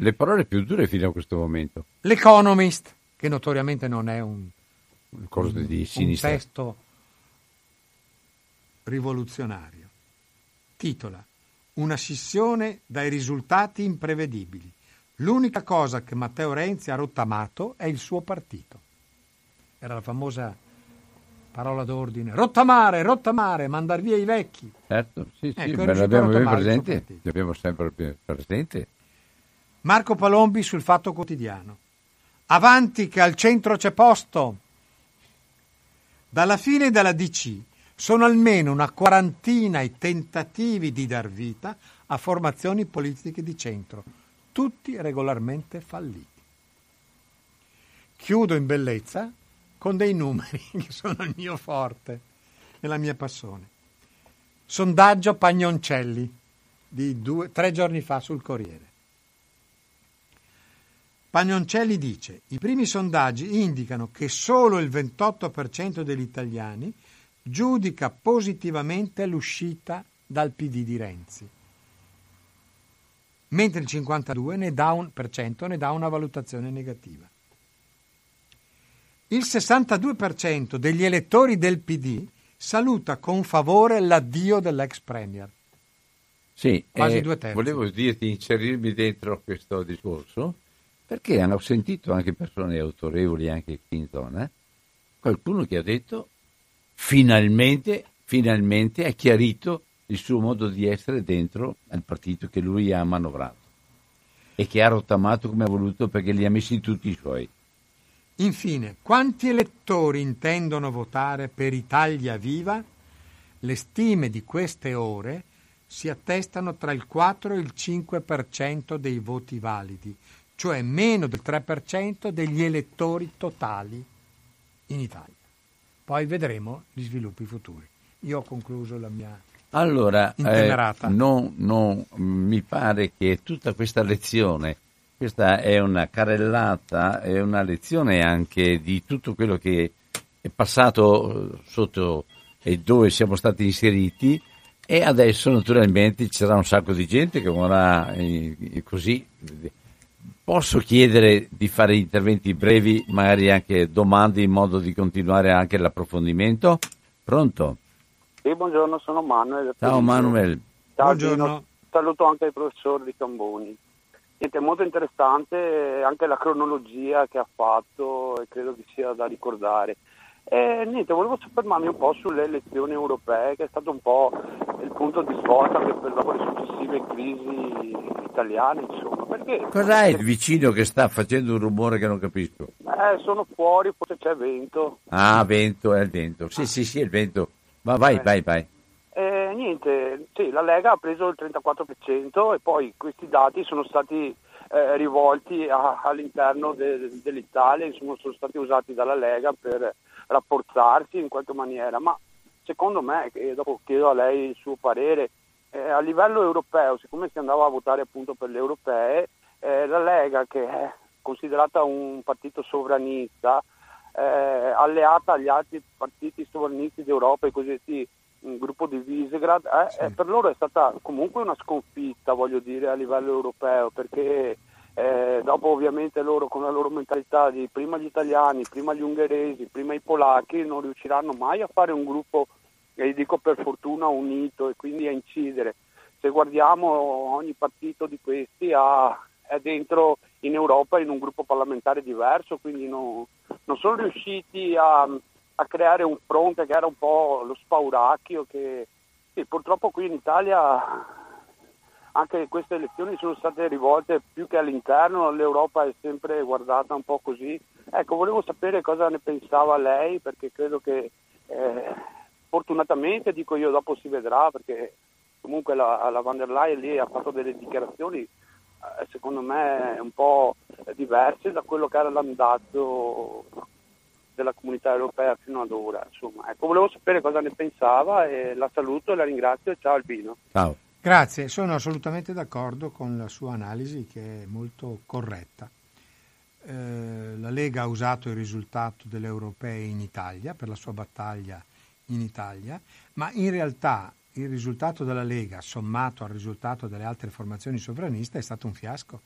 le parole più dure fino a questo momento. L'Economist, che notoriamente non è un, un, di un testo rivoluzionario, titola Una scissione dai risultati imprevedibili. L'unica cosa che Matteo Renzi ha rottamato è il suo partito. Era la famosa parola d'ordine, rottamare, rottamare, mandar via i vecchi. Certo, sì, sì, ecco, l'abbiamo presente, l'abbiamo sempre presente. Marco Palombi sul Fatto Quotidiano. Avanti che al centro c'è posto. Dalla fine della DC sono almeno una quarantina i tentativi di dar vita a formazioni politiche di centro, tutti regolarmente falliti. Chiudo in bellezza con dei numeri che sono il mio forte e la mia passione. Sondaggio Pagnoncelli di due, tre giorni fa sul Corriere. Pagnoncelli dice i primi sondaggi indicano che solo il 28% degli italiani giudica positivamente l'uscita dal PD di Renzi, mentre il 52% ne dà, un, ne dà una valutazione negativa. Il 62% degli elettori del PD saluta con favore l'addio dell'ex premier. Sì, quasi eh, due terzi. Volevo dirti, inserirmi dentro questo discorso perché hanno sentito anche persone autorevoli anche qui in zona, qualcuno che ha detto finalmente, finalmente ha chiarito il suo modo di essere dentro al partito che lui ha manovrato e che ha rottamato come ha voluto perché li ha messi tutti i suoi. Infine, quanti elettori intendono votare per Italia Viva? Le stime di queste ore si attestano tra il 4 e il 5% dei voti validi, cioè meno del 3% degli elettori totali in Italia. Poi vedremo gli sviluppi futuri. Io ho concluso la mia allora, eh, non, non, mi pare che tutta questa lezione, questa è una carrellata, è una lezione anche di tutto quello che è passato sotto e dove siamo stati inseriti e adesso naturalmente ci sarà un sacco di gente che vorrà eh, così Posso chiedere di fare interventi brevi, magari anche domande in modo di continuare anche l'approfondimento? Pronto? Sì, buongiorno, sono Manuel. Ciao Manuel. Ciao, buongiorno. Saluto anche il professor Di Camboni. Niente, molto interessante anche la cronologia che ha fatto e credo che sia da ricordare. E niente, volevo soffermarmi un po' sulle elezioni europee, che è stato un po' il punto di svolta per le successive crisi italiane, insomma. Perché? Cos'è il vicino che sta facendo un rumore che non capisco? Eh, sono fuori, forse c'è vento. Ah, vento, è il vento. Sì, sì, sì, è il vento. Ma vai, Eh. vai, vai. Eh, niente, sì, la Lega ha preso il 34% e poi questi dati sono stati eh, rivolti a- all'interno de- dell'Italia, insomma sono stati usati dalla Lega per rapportarsi in qualche maniera, ma secondo me, e dopo chiedo a lei il suo parere, eh, a livello europeo, siccome si andava a votare appunto per le europee, eh, la Lega che è considerata un partito sovranista, eh, alleata agli altri partiti sovranisti d'Europa, i cosiddetti mm, gruppo di Visegrad, eh, eh, per loro è stata comunque una sconfitta, voglio dire, a livello europeo, perché eh, dopo ovviamente loro con la loro mentalità di prima gli italiani, prima gli ungheresi, prima i polacchi, non riusciranno mai a fare un gruppo, e dico per fortuna, unito e quindi a incidere. Se guardiamo ogni partito di questi ha- è dentro in Europa in un gruppo parlamentare diverso, quindi non, non sono riusciti a, a creare un fronte che era un po' lo spauracchio che sì, purtroppo qui in Italia anche queste elezioni sono state rivolte più che all'interno, l'Europa è sempre guardata un po' così. Ecco, volevo sapere cosa ne pensava lei perché credo che eh, fortunatamente, dico io, dopo si vedrà perché comunque la, la van der Leyen lì ha fatto delle dichiarazioni eh, secondo me un po' diverse da quello che era l'andato della comunità europea fino ad ora. Insomma, ecco, volevo sapere cosa ne pensava e la saluto e la ringrazio. Ciao Albino. Ciao. Grazie, sono assolutamente d'accordo con la sua analisi che è molto corretta. Eh, la Lega ha usato il risultato delle europee in Italia per la sua battaglia in Italia, ma in realtà il risultato della Lega sommato al risultato delle altre formazioni sovraniste è stato un fiasco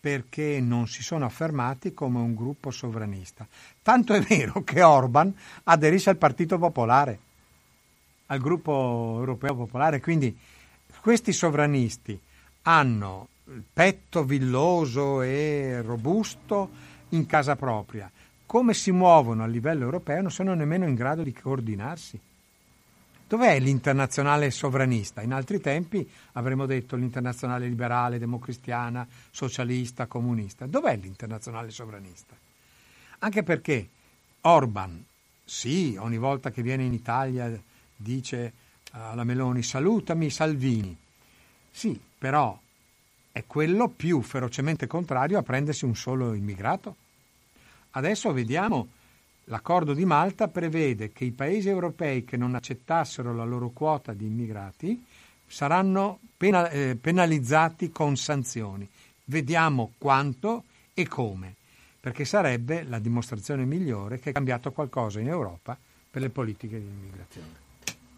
perché non si sono affermati come un gruppo sovranista. Tanto è vero che Orban aderisce al Partito Popolare, al gruppo europeo popolare, quindi questi sovranisti hanno il petto villoso e robusto in casa propria. Come si muovono a livello europeo non sono nemmeno in grado di coordinarsi. Dov'è l'internazionale sovranista? In altri tempi avremmo detto l'internazionale liberale, democristiana, socialista, comunista. Dov'è l'internazionale sovranista? Anche perché Orban, sì, ogni volta che viene in Italia dice alla Meloni salutami Salvini. Sì, però è quello più ferocemente contrario a prendersi un solo immigrato. Adesso vediamo, l'accordo di Malta prevede che i paesi europei che non accettassero la loro quota di immigrati saranno pena- eh, penalizzati con sanzioni. Vediamo quanto e come, perché sarebbe la dimostrazione migliore che è cambiato qualcosa in Europa per le politiche di immigrazione.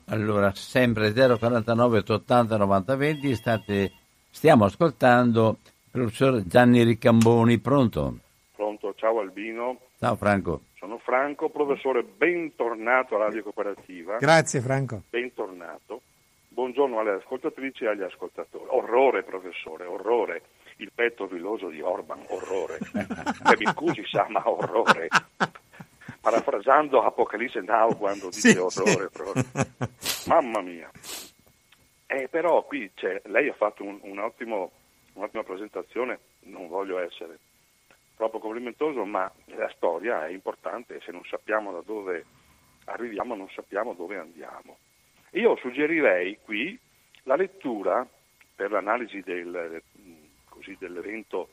Allora, sempre 049 880 90 20, state, stiamo ascoltando il professor Gianni Riccamboni, pronto? Pronto, ciao Albino, Ciao Franco. sono Franco, professore, bentornato a Radio Cooperativa, Grazie Franco. bentornato. Buongiorno alle ascoltatrici e agli ascoltatori. Orrore, professore, orrore. Il petto villoso di Orban, orrore. Eh, mi scusi, sa, ma orrore. Parafrasando Apocalisse Now quando dice Sì, orrore. sì. Mamma mia. Eh, però qui c'è, lei ha fatto un, un ottimo- un'ottima presentazione, non voglio essere troppo complimentoso, ma la storia è importante, se non sappiamo da dove arriviamo non sappiamo dove andiamo. Io suggerirei qui la lettura per l'analisi del, così, dell'evento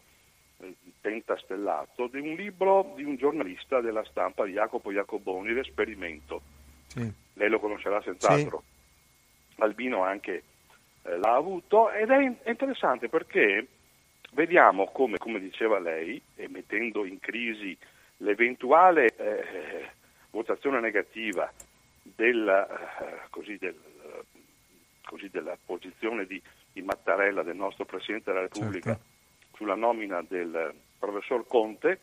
pentastellato di un libro di un giornalista della stampa, Jacopo Jacoboni, L'esperimento. Sì. Lei lo conoscerà senz'altro. Albino anche eh, l'ha avuto ed è interessante perché vediamo come, come diceva lei, e mettendo in crisi l'eventuale eh, votazione negativa della, eh, così del- così della posizione di, di Mattarella, del nostro Presidente della Repubblica, Certo. Sulla nomina del professor Conte,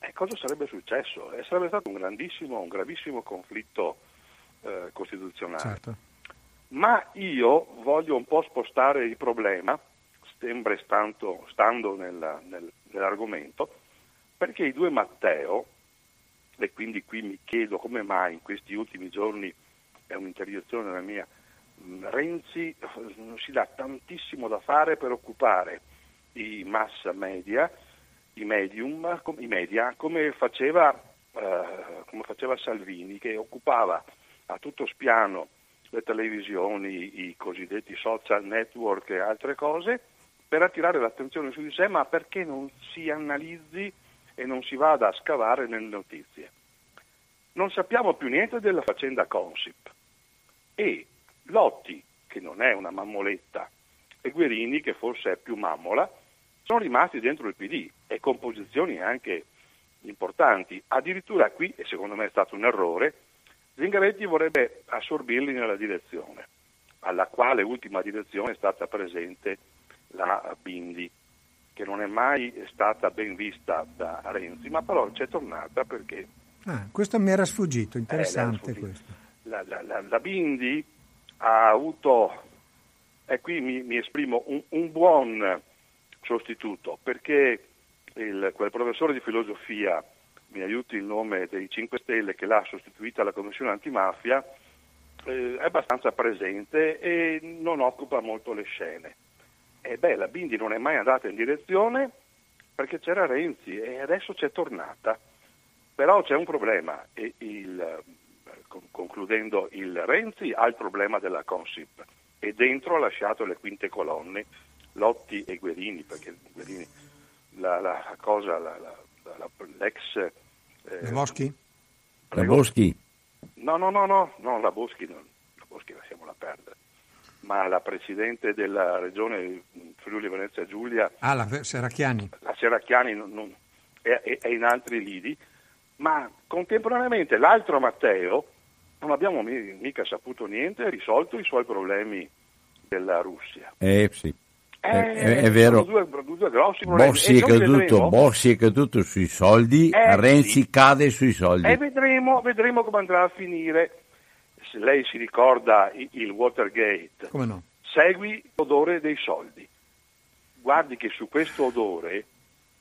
eh, cosa sarebbe successo? Eh, sarebbe stato un grandissimo, un gravissimo conflitto eh, costituzionale. Certo. Ma io voglio un po' spostare il problema, sempre stando, stando nella- nel- nell'argomento, perché i due Matteo, e quindi qui mi chiedo come mai in questi ultimi giorni, è un'interiezione della mia, mh, Renzi eh, si dà tantissimo da fare per occupare i mass media i medium, i media, come faceva, eh, come faceva Salvini, che occupava a tutto spiano le televisioni, i cosiddetti social network e altre cose, per attirare l'attenzione su di sé, ma perché non si analizzi e non si vada a scavare nelle notizie. Non sappiamo più niente della faccenda Consip e Lotti, che non è una mammoletta, e Guerini, che forse è più mammola, sono rimasti dentro il PD e con posizioni anche importanti. Addirittura qui, e secondo me è stato un errore, Zingaretti vorrebbe assorbirli nella direzione, alla quale ultima direzione è stata presente la Bindi, che non è mai stata ben vista da Renzi, ma però c'è tornata perché... Ah, questo mi era sfuggito, interessante eh, questo. La, la, la, la, Bindi ha avuto, e qui mi, mi esprimo, un, un, buon sostituto, perché il, quel professore di filosofia mi aiuti il nome dei 5 Stelle che l'ha sostituita alla Commissione antimafia, eh, è abbastanza presente e non occupa molto le scene. E beh, la Bindi non è mai andata in direzione perché c'era Renzi e adesso c'è tornata. Però c'è un problema il, concludendo il Renzi ha il problema della Consip e dentro ha lasciato le quinte colonne Lotti e Guerini perché Guerini, la, la cosa, la, la, l'ex eh, Boschi? La Boschi? No, no, no, no, no la Boschi, no, la Boschi lasciamola perdere. Ma la Presidente della Regione Friuli Venezia Giulia... Ah, la Seracchiani. La Seracchiani non, non, è, è, in altri lidi, ma contemporaneamente l'altro Matteo non abbiamo mica saputo niente, ha risolto i suoi problemi della Russia. Eh sì. Eh, è, è, vero. Due, due Bossi, è caduto, Bossi è caduto sui soldi, eh, Renzi sì. cade sui soldi. E vedremo, vedremo, come andrà a finire. Se lei si ricorda il Watergate, come no? segui l'odore dei soldi. Guardi che su questo odore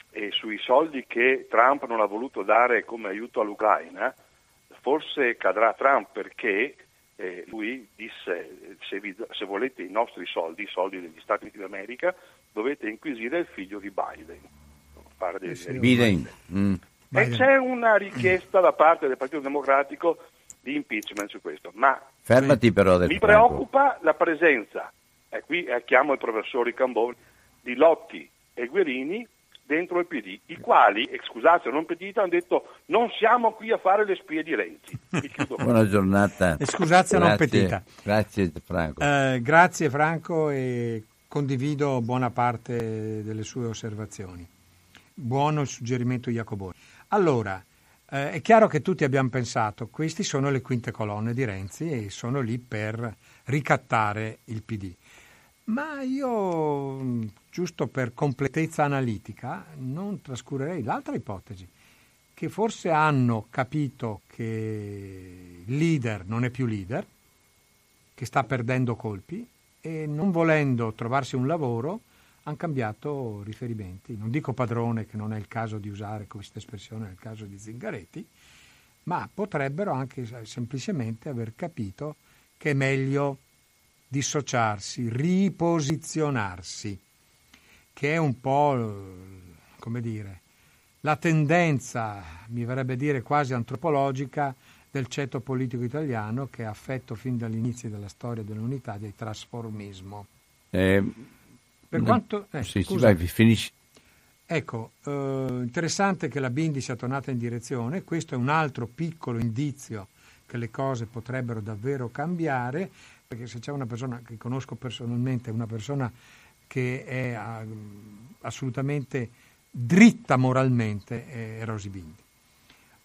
e sui soldi che Trump non ha voluto dare come aiuto all'Ucraina, forse cadrà Trump perché eh, lui disse se, vi, se, volete i nostri soldi, i soldi degli Stati Uniti d'America, dovete inquisire il figlio di Biden. Eh sì, Biden. Mm. E c'è una richiesta da parte del Partito Democratico di impeachment su questo, ma Fermati però mi preoccupa la presenza, e qui chiamo il professor Ricamboni, di Lotti e Guerini dentro il PD, i quali, eh, scusate non petita, hanno detto non siamo qui a fare le spie di Renzi. Buona giornata. E scusate non petita. Grazie Franco. Eh, grazie Franco e condivido buona parte delle sue osservazioni. Buono il suggerimento Jacoboni. Allora, eh, è chiaro che tutti abbiamo pensato, questi sono le quinte colonne di Renzi e sono lì per ricattare il PD. Ma io, giusto per completezza analitica, non trascurerei l'altra ipotesi, che forse hanno capito che il leader non è più leader, che sta perdendo colpi e non volendo trovarsi un lavoro hanno cambiato riferimenti. Non dico padrone, che non è il caso di usare questa espressione nel caso di Zingaretti, ma potrebbero anche semplicemente aver capito che è meglio dissociarsi, riposizionarsi, che è un po', come dire, la tendenza, mi verrebbe dire quasi antropologica, del ceto politico italiano che ha affetto fin dall'inizio della storia dell'unità del trasformismo. Eh, per quanto... Eh, sì, scusa, sì, vai, finisci. Ecco, eh, interessante che la Bindi sia tornata in direzione, questo è un altro piccolo indizio che le cose potrebbero davvero cambiare, perché se c'è una persona che conosco personalmente, una persona che è uh, assolutamente dritta moralmente, è Rosy Bindi.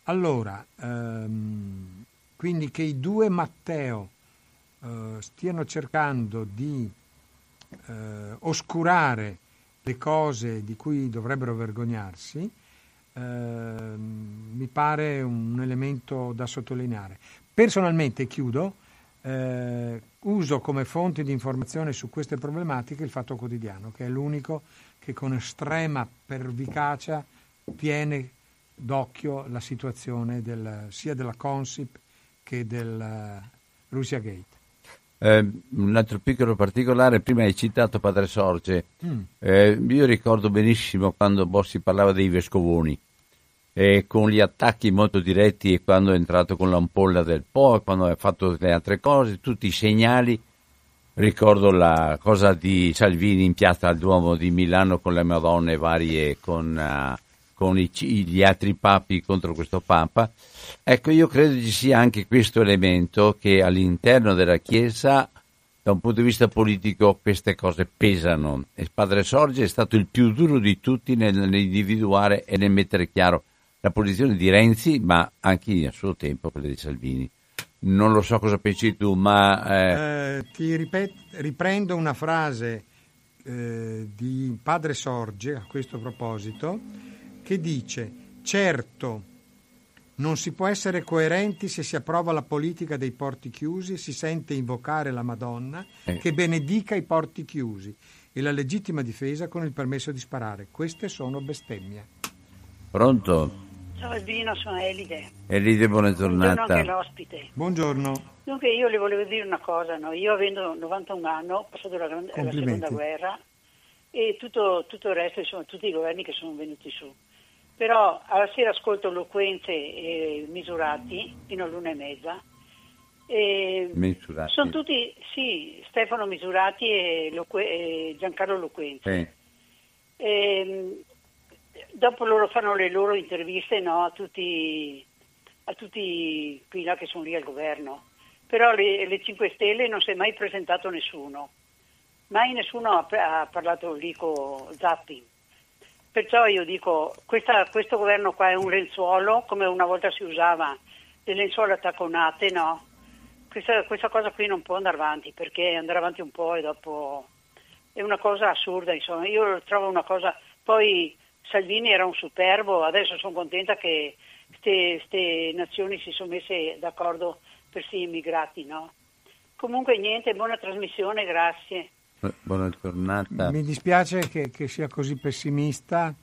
Allora, um, quindi che i due Matteo uh, stiano cercando di uh, oscurare le cose di cui dovrebbero vergognarsi, mi pare un elemento da sottolineare. Personalmente, chiudo, eh, uso come fonte di informazione su queste problematiche il Fatto Quotidiano, che è l'unico che con estrema pervicacia tiene d'occhio la situazione del, sia della Consip che del uh, Russia Gate. Eh, un altro piccolo particolare, prima hai citato Padre Sorge, mm. eh, io ricordo benissimo quando Bossi parlava dei vescovoni, eh, con gli attacchi molto diretti e quando è entrato con l'ampolla del Po, quando ha fatto le altre cose, tutti i segnali. Ricordo la cosa di Salvini in piazza al Duomo di Milano con le Madonne varie, con, uh, con i, gli altri papi contro questo Papa. Ecco, io credo ci sia anche questo elemento che all'interno della Chiesa, da un punto di vista politico, queste cose pesano. E Padre Sorge è stato il più duro di tutti nell'individuare e nel mettere chiaro la posizione di Renzi, ma anche a suo tempo quella di Salvini. Non lo so cosa pensi tu, ma... Eh... Eh, ti ripet- riprendo una frase eh, di Padre Sorge a questo proposito, che dice, certo non si può essere coerenti se si approva la politica dei porti chiusi e si sente invocare la Madonna eh. che benedica i porti chiusi e la legittima difesa con il permesso di sparare. Queste sono bestemmie. Pronto? Ciao Albino, sono Elide. Elide, buona giornata. Buongiorno anche l'ospite. Buongiorno. Dunque io le volevo dire una cosa, no? io avendo 91 anni, ho passato la, la seconda guerra e tutto, tutto il resto, insomma, tutti i governi che sono venuti su però alla sera ascolto Loquenze e Misurati fino all'una e mezza. E Misurati. Sono tutti, sì, Stefano Misurati e, Loque, e Giancarlo Loquenze. Sì. E, dopo loro fanno le loro interviste no, a, tutti, a tutti qui là che sono lì al governo. Però le, le 5 Stelle non si è mai presentato nessuno. Mai nessuno ha, ha parlato lì con Zappi Perciò io dico, questa, questo governo qua è un lenzuolo, come una volta si usava le lenzuola attacconate, no? Questa, questa cosa qui non può andare avanti, perché andare avanti un po' e dopo è una cosa assurda, insomma. Io trovo una cosa... Poi Salvini era un superbo, adesso sono contenta che queste nazioni si sono messe d'accordo per questi immigrati, no? Comunque niente, buona trasmissione, grazie. Buona giornata. Mi dispiace che, che, sia così pessimista.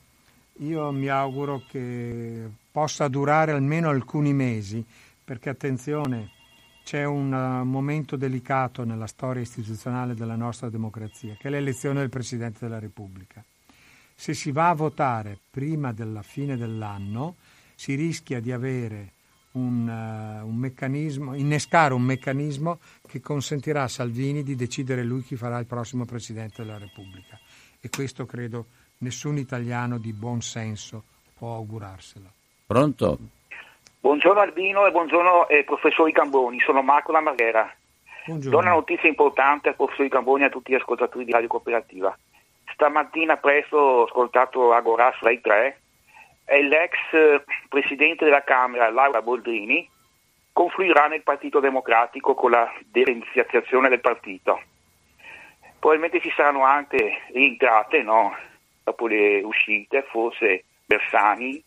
Io mi auguro che possa durare almeno alcuni mesi, perché attenzione, c'è un uh, momento delicato nella storia istituzionale della nostra democrazia, che è l'elezione del Presidente della Repubblica. Se si va a votare prima della fine dell'anno, si rischia di avere un, uh, un meccanismo, innescare un meccanismo che consentirà a Salvini di decidere lui chi farà il prossimo Presidente della Repubblica. E questo credo nessun italiano di buon senso può augurarselo. Pronto? Buongiorno Albino e buongiorno eh, professori Camboni, sono Marco La Marghera. Do una notizia importante al professor Camboni e a tutti gli ascoltatori di Radio Cooperativa. Stamattina presto ho ascoltato Agora su Rai 3 e l'ex eh, presidente della Camera, Laura Boldrini, confluirà nel Partito Democratico con la derenziazione del partito. Probabilmente ci saranno anche rientrate, no? dopo le uscite, forse Bersani,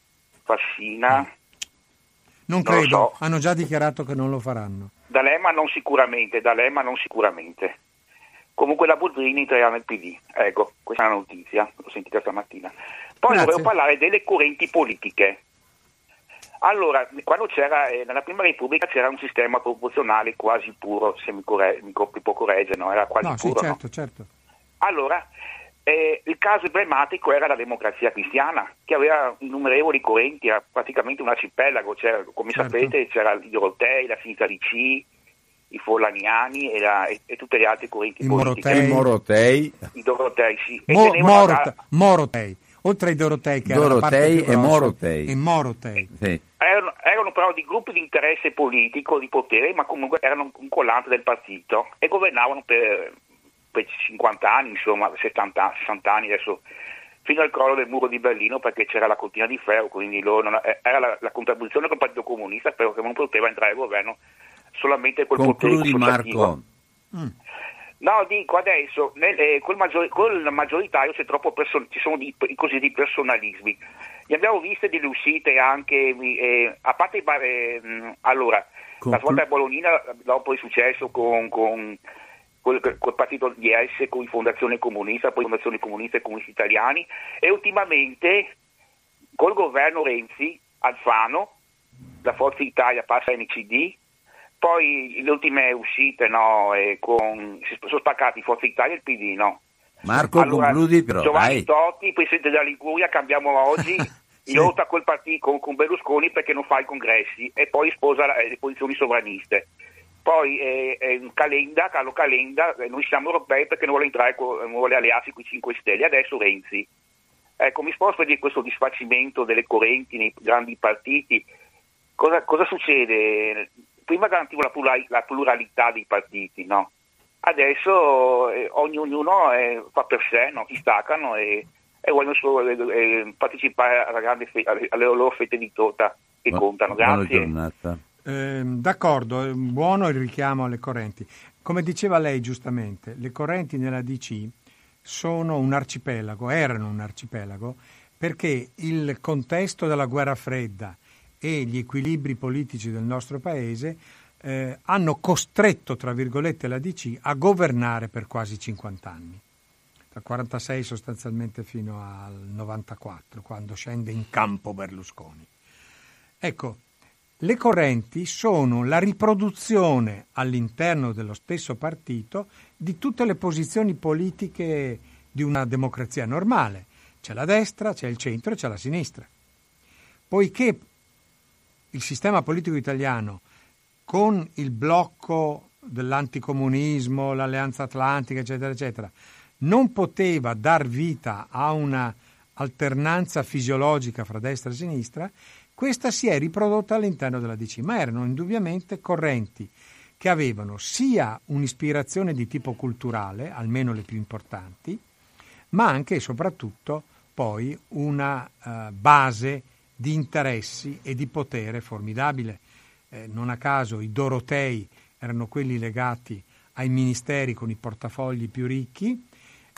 Fassina. Non, non credo, so. hanno già dichiarato che non lo faranno. D'Alema non sicuramente, D'Alema non sicuramente. Comunque la Boldrini entrerà nel PD. Ecco, questa è una notizia, l'ho sentita stamattina. Poi Grazie. volevo parlare delle correnti politiche. Allora, quando c'era, eh, nella Prima Repubblica c'era un sistema proporzionale quasi puro, se mi, corre, mi, può correggere, no? Era quasi no, puro. Sì, certo, no? certo. Allora, eh, il caso emblematico era la democrazia cristiana, che aveva innumerevoli correnti, era praticamente un arcipelago, c'era, come certo. sapete c'era i Dorotei, la Finita di C, i Forlaniani e, la, e, e, tutte le altre correnti I politiche. Morotei. I Morotei. I Dorotei, sì. Mo, Morot, Morotei oltre ai Dorotei che Dorotei e Morotei. E Morotei. Sì. Erano, erano, però di gruppi di interesse politico, di potere, ma comunque erano un collante del partito e governavano per, per 50 anni, insomma, 70, 60 anni adesso, fino al crollo del muro di Berlino perché c'era la cortina di ferro, quindi loro non, eh, era la, la contribuzione del Partito Comunista, però che non poteva entrare al governo solamente col Concludi, potere Marco. Mm. No, dico adesso, nel, eh, col, maggior, col, maggioritario person- ci sono di, i cosiddetti personalismi. Ne abbiamo viste delle uscite anche, eh, a parte i bar, eh, allora, Conclu- la svolta Bolognina dopo il successo con, con col, col partito DS, con Fondazione Comunista, poi Fondazione Comunista e Comunisti Italiani, e ultimamente col governo Renzi, Alfano, la Forza Italia passa a NCD, poi le ultime uscite, no, con, sono spaccati Forza Italia e il PD, no? Marco, allora, concludi però, Giovanni dai. Totti, presidente della Liguria, cambiamo oggi, sì. lotta col partito, con, con, Berlusconi perché non fa i congressi e poi sposa le posizioni sovraniste. Poi eh, eh, Calenda, Carlo Calenda, eh, noi siamo europei perché non vuole entrare, non vuole allearsi con i 5 Stelle, adesso Renzi. Ecco, mi sposto di questo disfacimento delle correnti nei grandi partiti. Cosa, cosa succede? Prima garantivo la, plural, la pluralità dei partiti, no? Adesso eh, ognuno eh, fa per sé, no? si staccano e, e vogliono solo eh, eh partecipare fe- alle loro fette di torta che Bu- contano. Grazie. Eh, d'accordo, buono il richiamo alle correnti. Come diceva lei giustamente, le correnti nella DC sono un arcipelago, erano un arcipelago, perché il contesto della guerra fredda e gli equilibri politici del nostro paese eh, hanno costretto, tra virgolette, la DC a governare per quasi 50 anni, dal 46 sostanzialmente fino al 94, quando scende in campo Berlusconi. Ecco, le correnti sono la riproduzione all'interno dello stesso partito di tutte le posizioni politiche di una democrazia normale. C'è la destra, c'è il centro e c'è la sinistra. Poiché il sistema politico italiano, con il blocco dell'anticomunismo, l'alleanza atlantica, eccetera, eccetera, non poteva dar vita a una alternanza fisiologica fra destra e sinistra, questa si è riprodotta all'interno della DC, ma erano indubbiamente correnti che avevano sia un'ispirazione di tipo culturale, almeno le più importanti, ma anche e soprattutto poi una uh, base di interessi e di potere formidabile. Eh, non a caso i Dorotei erano quelli legati ai ministeri con i portafogli più ricchi,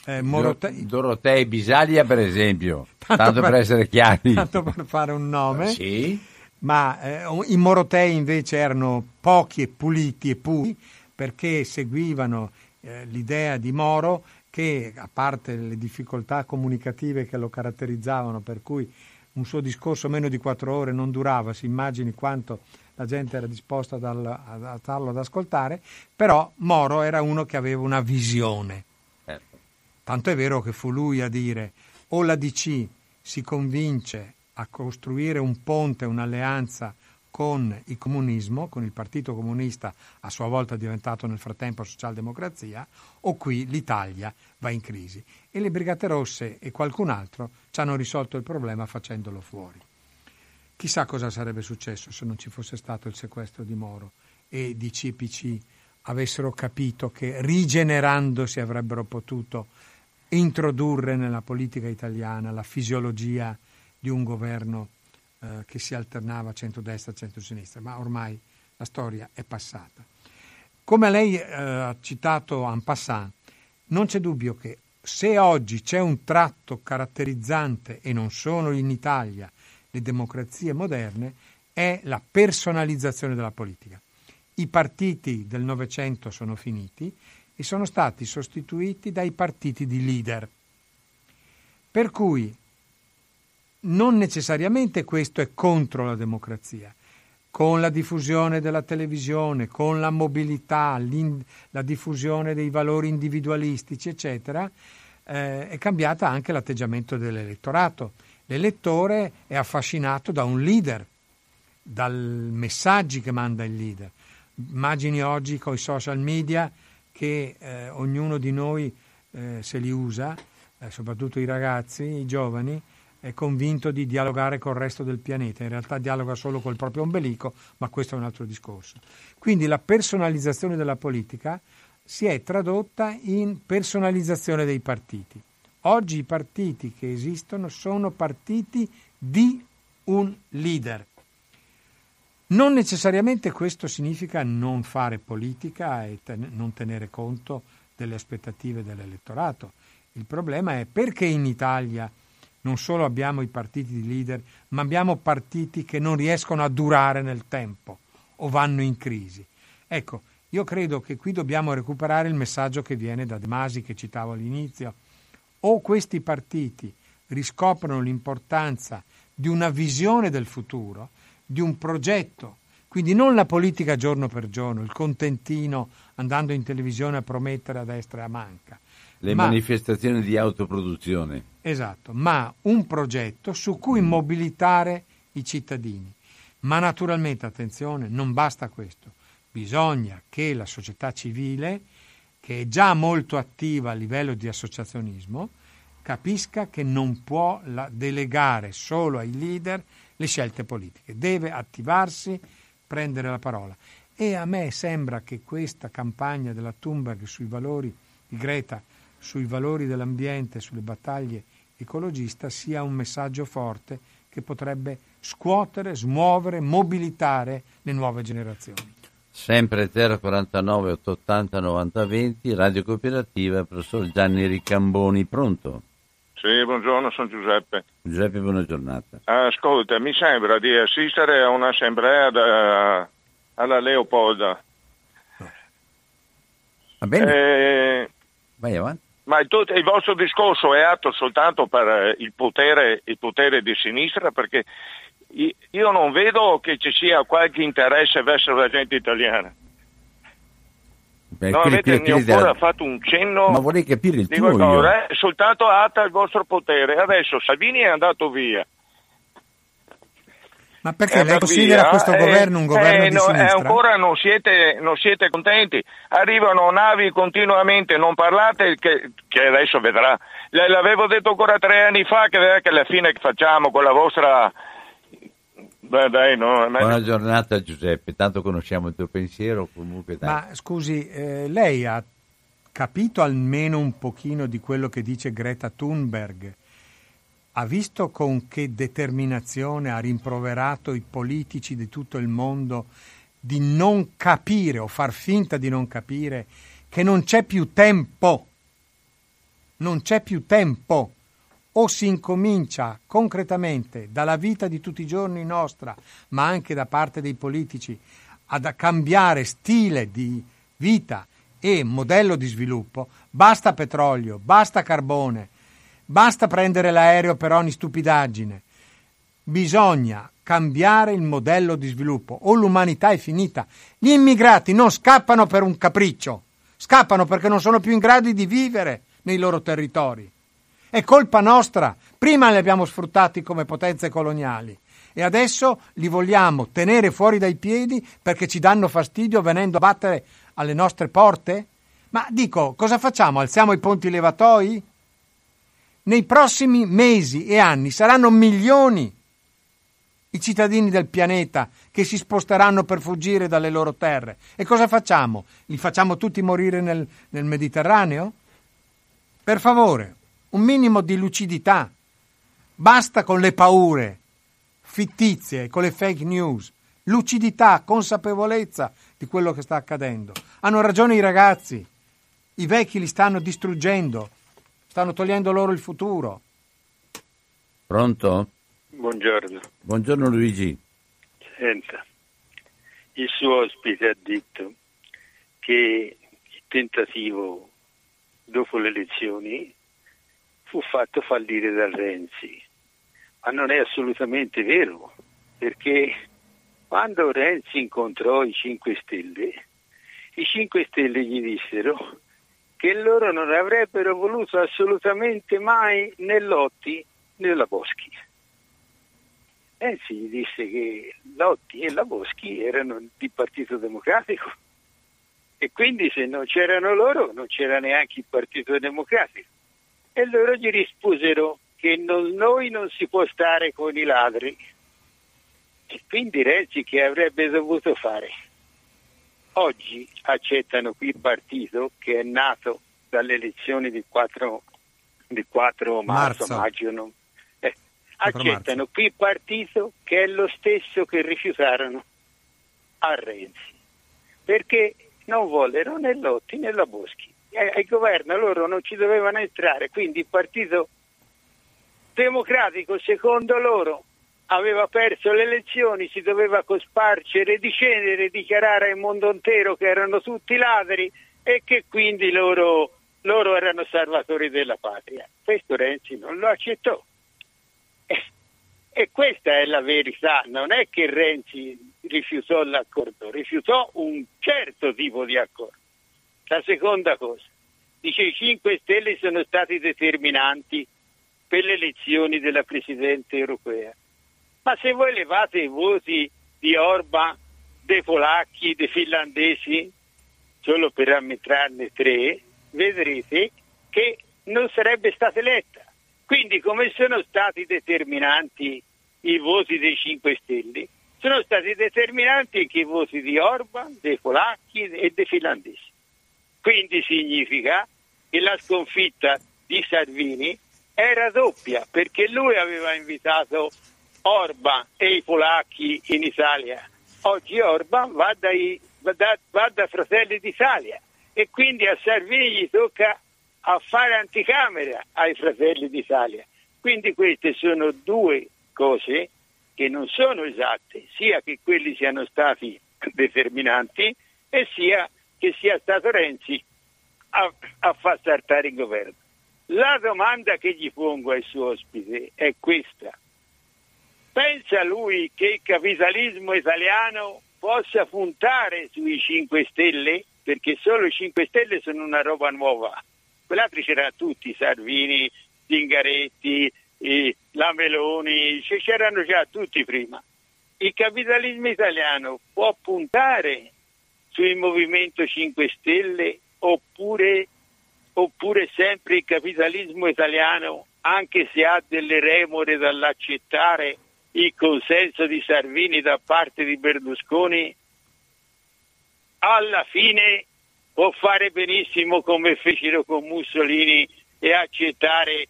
eh, Morotei... Dorotei Bisaglia, per esempio, tanto, tanto per, per, essere chiari. Tanto per fare un nome. Sì. Ma eh, i Morotei invece erano pochi e puliti e puri perché seguivano eh, l'idea di Moro che, a parte le difficoltà comunicative che lo caratterizzavano, per cui un suo discorso meno di quattro ore non durava, si immagini quanto la gente era disposta a starlo ad ascoltare, però Moro era uno che aveva una visione. Tanto è vero che fu lui a dire o la DC si convince a costruire un ponte, un'alleanza con il comunismo, con il Partito Comunista a sua volta diventato nel frattempo socialdemocrazia, o qui l'Italia va in crisi. E le Brigate Rosse e qualcun altro ci hanno risolto il problema facendolo fuori. Chissà cosa sarebbe successo se non ci fosse stato il sequestro di Moro e di CPC avessero capito che rigenerandosi avrebbero potuto introdurre nella politica italiana la fisiologia di un governo eh, che si alternava centrodestra centrosinistra, ma ormai la storia è passata. Come lei eh, ha citato en passant, non c'è dubbio che se oggi c'è un tratto caratterizzante, e non solo in Italia, le democrazie moderne, è la personalizzazione della politica. I partiti del Novecento sono finiti e sono stati sostituiti dai partiti di leader. Per cui non necessariamente questo è contro la democrazia. Con la diffusione della televisione, con la mobilità, la diffusione dei valori individualistici, eccetera, eh, è cambiata anche l'atteggiamento dell'elettorato. L'elettore è affascinato da un leader, dai messaggi che manda il leader. Immagini oggi con i social media che eh, ognuno di noi eh, se li usa, eh, soprattutto i ragazzi, i giovani, è convinto di dialogare col resto del pianeta. In realtà dialoga solo col proprio ombelico, ma questo è un altro discorso. Quindi la personalizzazione della politica si è tradotta in personalizzazione dei partiti. Oggi i partiti che esistono sono partiti di un leader. Non necessariamente questo significa non fare politica e ten- non tenere conto delle aspettative dell'elettorato. Il problema è perché in Italia non solo abbiamo i partiti di leader, ma abbiamo partiti che non riescono a durare nel tempo o vanno in crisi. Ecco, io credo che qui dobbiamo recuperare il messaggio che viene da De Masi che citavo all'inizio. O questi partiti riscoprono l'importanza di una visione del futuro, di un progetto Quindi non la politica giorno per giorno, il contentino andando in televisione a promettere a destra e a manca. Le ma, manifestazioni di autoproduzione. Esatto, ma un progetto su cui mobilitare i cittadini. Ma naturalmente, attenzione, non basta questo. Bisogna che la società civile, che è già molto attiva a livello di associazionismo, capisca che non può delegare solo ai leader le scelte politiche, deve attivarsi, prendere la parola. E a me sembra che questa campagna della Thunberg sui valori di Greta, sui valori dell'ambiente, sulle battaglie ecologiste sia un messaggio forte che potrebbe scuotere, smuovere, mobilitare le nuove generazioni. Sempre 049 880 90 20, Radio Cooperativa, professor Gianni Ricamboni, pronto? Sì, buongiorno, sono Giuseppe. Giuseppe, buona giornata. Ascolta, mi sembra di assistere a un'assemblea da, alla Leopolda. Va bene. Eh, Vai avanti. Ma il, il, vostro discorso è atto soltanto per eh, il potere, il potere di sinistra? Perché io non vedo che ci sia qualche interesse verso la gente italiana. Beh, non avete neppure della... fatto un cenno ma vorrei capire il tuo eh? soltanto atta il vostro potere adesso Salvini è andato via ma perché lei considera via? questo governo un governo eh, di no, sinistra? ancora non siete, non siete, contenti arrivano navi continuamente non parlate che, che adesso vedrà l'avevo detto ancora tre anni fa che, che alla fine facciamo con la vostra Beh, dai, no, Buona giornata Giuseppe, tanto conosciamo il tuo pensiero. Comunque, dai. Ma scusi, eh, lei ha capito almeno un pochino di quello che dice Greta Thunberg? Ha visto con che determinazione ha rimproverato i politici di tutto il mondo di non capire o far finta di non capire che non c'è più tempo. Non c'è più tempo o si incomincia concretamente dalla vita di tutti i giorni nostra, ma anche da parte dei politici, ad cambiare stile di vita e modello di sviluppo, basta petrolio, basta carbone, basta prendere l'aereo per ogni stupidaggine. Bisogna cambiare il modello di sviluppo o l'umanità è finita. Gli immigrati non scappano per un capriccio, scappano perché non sono più in grado di vivere nei loro territori. È colpa nostra. Prima li abbiamo sfruttati come potenze coloniali e adesso li vogliamo tenere fuori dai piedi perché ci danno fastidio venendo a battere alle nostre porte? Ma dico, cosa facciamo? Alziamo i ponti levatoi? Nei prossimi mesi e anni saranno milioni i cittadini del pianeta che si sposteranno per fuggire dalle loro terre. E cosa facciamo? Li facciamo tutti morire nel, nel Mediterraneo? Per favore, un minimo di lucidità. Basta con le paure fittizie, con le fake news. Lucidità, consapevolezza di quello che sta accadendo. Hanno ragione i ragazzi. I vecchi li stanno distruggendo, stanno togliendo loro il futuro. Pronto? Buongiorno. Buongiorno Luigi. Senta, il suo ospite ha detto che il tentativo dopo le elezioni fu fatto fallire da Renzi. Ma non è assolutamente vero, perché quando Renzi incontrò i 5 Stelle, i 5 Stelle gli dissero che loro non avrebbero voluto assolutamente mai né Lotti né la Boschi. Renzi gli disse che Lotti e la Boschi erano di Partito Democratico e quindi se non c'erano loro non c'era neanche il Partito Democratico e loro gli risposero che non, noi non si può stare con i ladri. E quindi Renzi che avrebbe dovuto fare? Oggi accettano qui il partito che è nato dalle elezioni del 4, di 4 marzo, marzo. maggio, no? eh, accettano marzo. qui il partito che è lo stesso che rifiutarono a Renzi, perché non vollero né Lotti né la Boschi eh, al governo loro non ci dovevano entrare, quindi il Partito Democratico secondo loro aveva perso le elezioni, si doveva cosparcere di cenere, dichiarare al mondo intero che erano tutti ladri e che quindi loro, loro erano salvatori della patria. Questo Renzi non lo accettò. E, E questa è la verità, non è che Renzi rifiutò l'accordo, rifiutò un certo tipo di accordo. La seconda cosa, dice i 5 Stelle sono stati determinanti per le elezioni della Presidente europea. Ma se voi levate i voti di Orban, dei polacchi, dei finlandesi, solo per ammettrarne tre, vedrete che non sarebbe stata eletta. Quindi come sono stati determinanti i voti dei 5 Stelle? Sono stati determinanti anche i voti di Orban, dei polacchi e dei finlandesi. Quindi significa che la sconfitta di Salvini era doppia perché lui aveva invitato Orban e i polacchi in Italia. Oggi Orban va, dai, va, da, va da Fratelli d'Italia e quindi a Salvini tocca a fare anticamera ai Fratelli d'Italia. Quindi queste sono due cose che non sono esatte, sia che quelli siano stati determinanti e sia che sia stato Renzi a, a far saltare il governo. La domanda che gli pongo ai suoi ospiti è questa. Pensa lui che il capitalismo italiano possa puntare sui 5 Stelle? Perché solo i 5 Stelle sono una roba nuova. Quell'altro c'erano tutti, Salvini, Zingaretti, eh, la Meloni, c'erano già tutti prima. Il capitalismo italiano può puntare sul Movimento 5 Stelle oppure oppure sempre il capitalismo italiano, anche se ha delle remore dall'accettare il consenso di Salvini da parte di Berlusconi, alla fine può fare benissimo come fecero con Mussolini e accettare,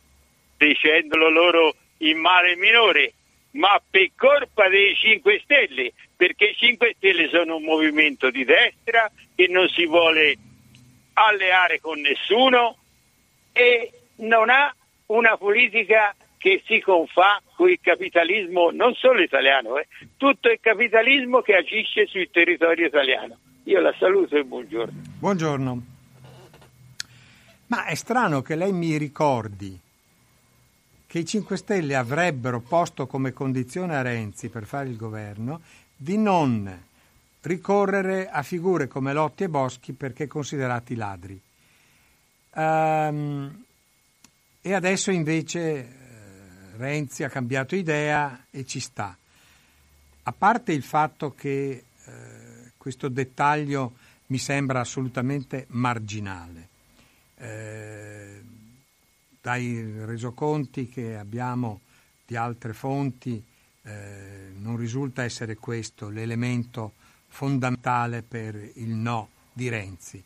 dicendolo loro, il male minore, ma per colpa dei 5 Stelle, perché i 5 Stelle sono un movimento di destra che non si vuole alleare con nessuno e non ha una politica che si confà con il capitalismo non solo italiano, eh, tutto il capitalismo che agisce sul territorio italiano. Io la saluto e buongiorno. Buongiorno. Ma è strano che lei mi ricordi che i 5 Stelle avrebbero posto come condizione a Renzi per fare il governo di non ricorrere a figure come Lotti e Boschi perché considerati ladri. Um, e adesso invece Renzi ha cambiato idea e ci sta. A parte il fatto che eh, questo dettaglio mi sembra assolutamente marginale. Eh, dai resoconti che abbiamo di altre fonti eh, non risulta essere questo l'elemento fondamentale per il no di Renzi.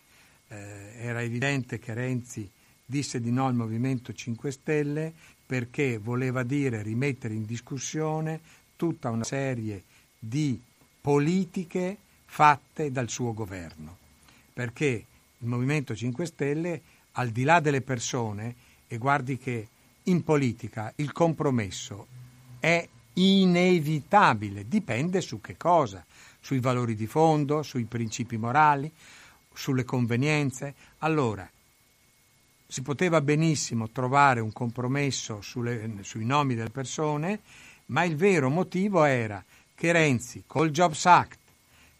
Eh, era evidente che Renzi disse di no al Movimento 5 Stelle perché voleva dire rimettere in discussione tutta una serie di politiche fatte dal suo governo. Perché il Movimento 5 Stelle, al di là delle persone, e guardi che in politica il compromesso è inevitabile, dipende su che cosa sui valori di fondo, sui principi morali, sulle convenienze. Allora, si poteva benissimo trovare un compromesso sulle, sui nomi delle persone, ma il vero motivo era che Renzi, col Jobs Act,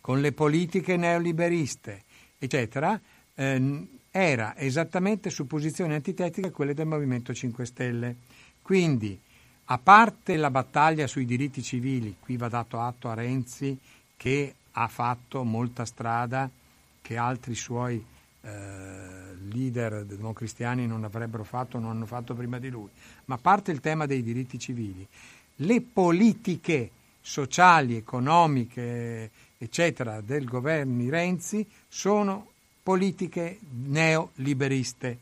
con le politiche neoliberiste, eccetera, eh, era esattamente su posizioni antitetiche a quelle del Movimento 5 Stelle. Quindi, a parte la battaglia sui diritti civili, qui va dato atto a Renzi che ha fatto molta strada che altri suoi eh, leader democristiani non avrebbero fatto, non hanno fatto prima di lui. Ma a parte il tema dei diritti civili, le politiche sociali, economiche, eccetera, del governo Renzi sono politiche neoliberiste.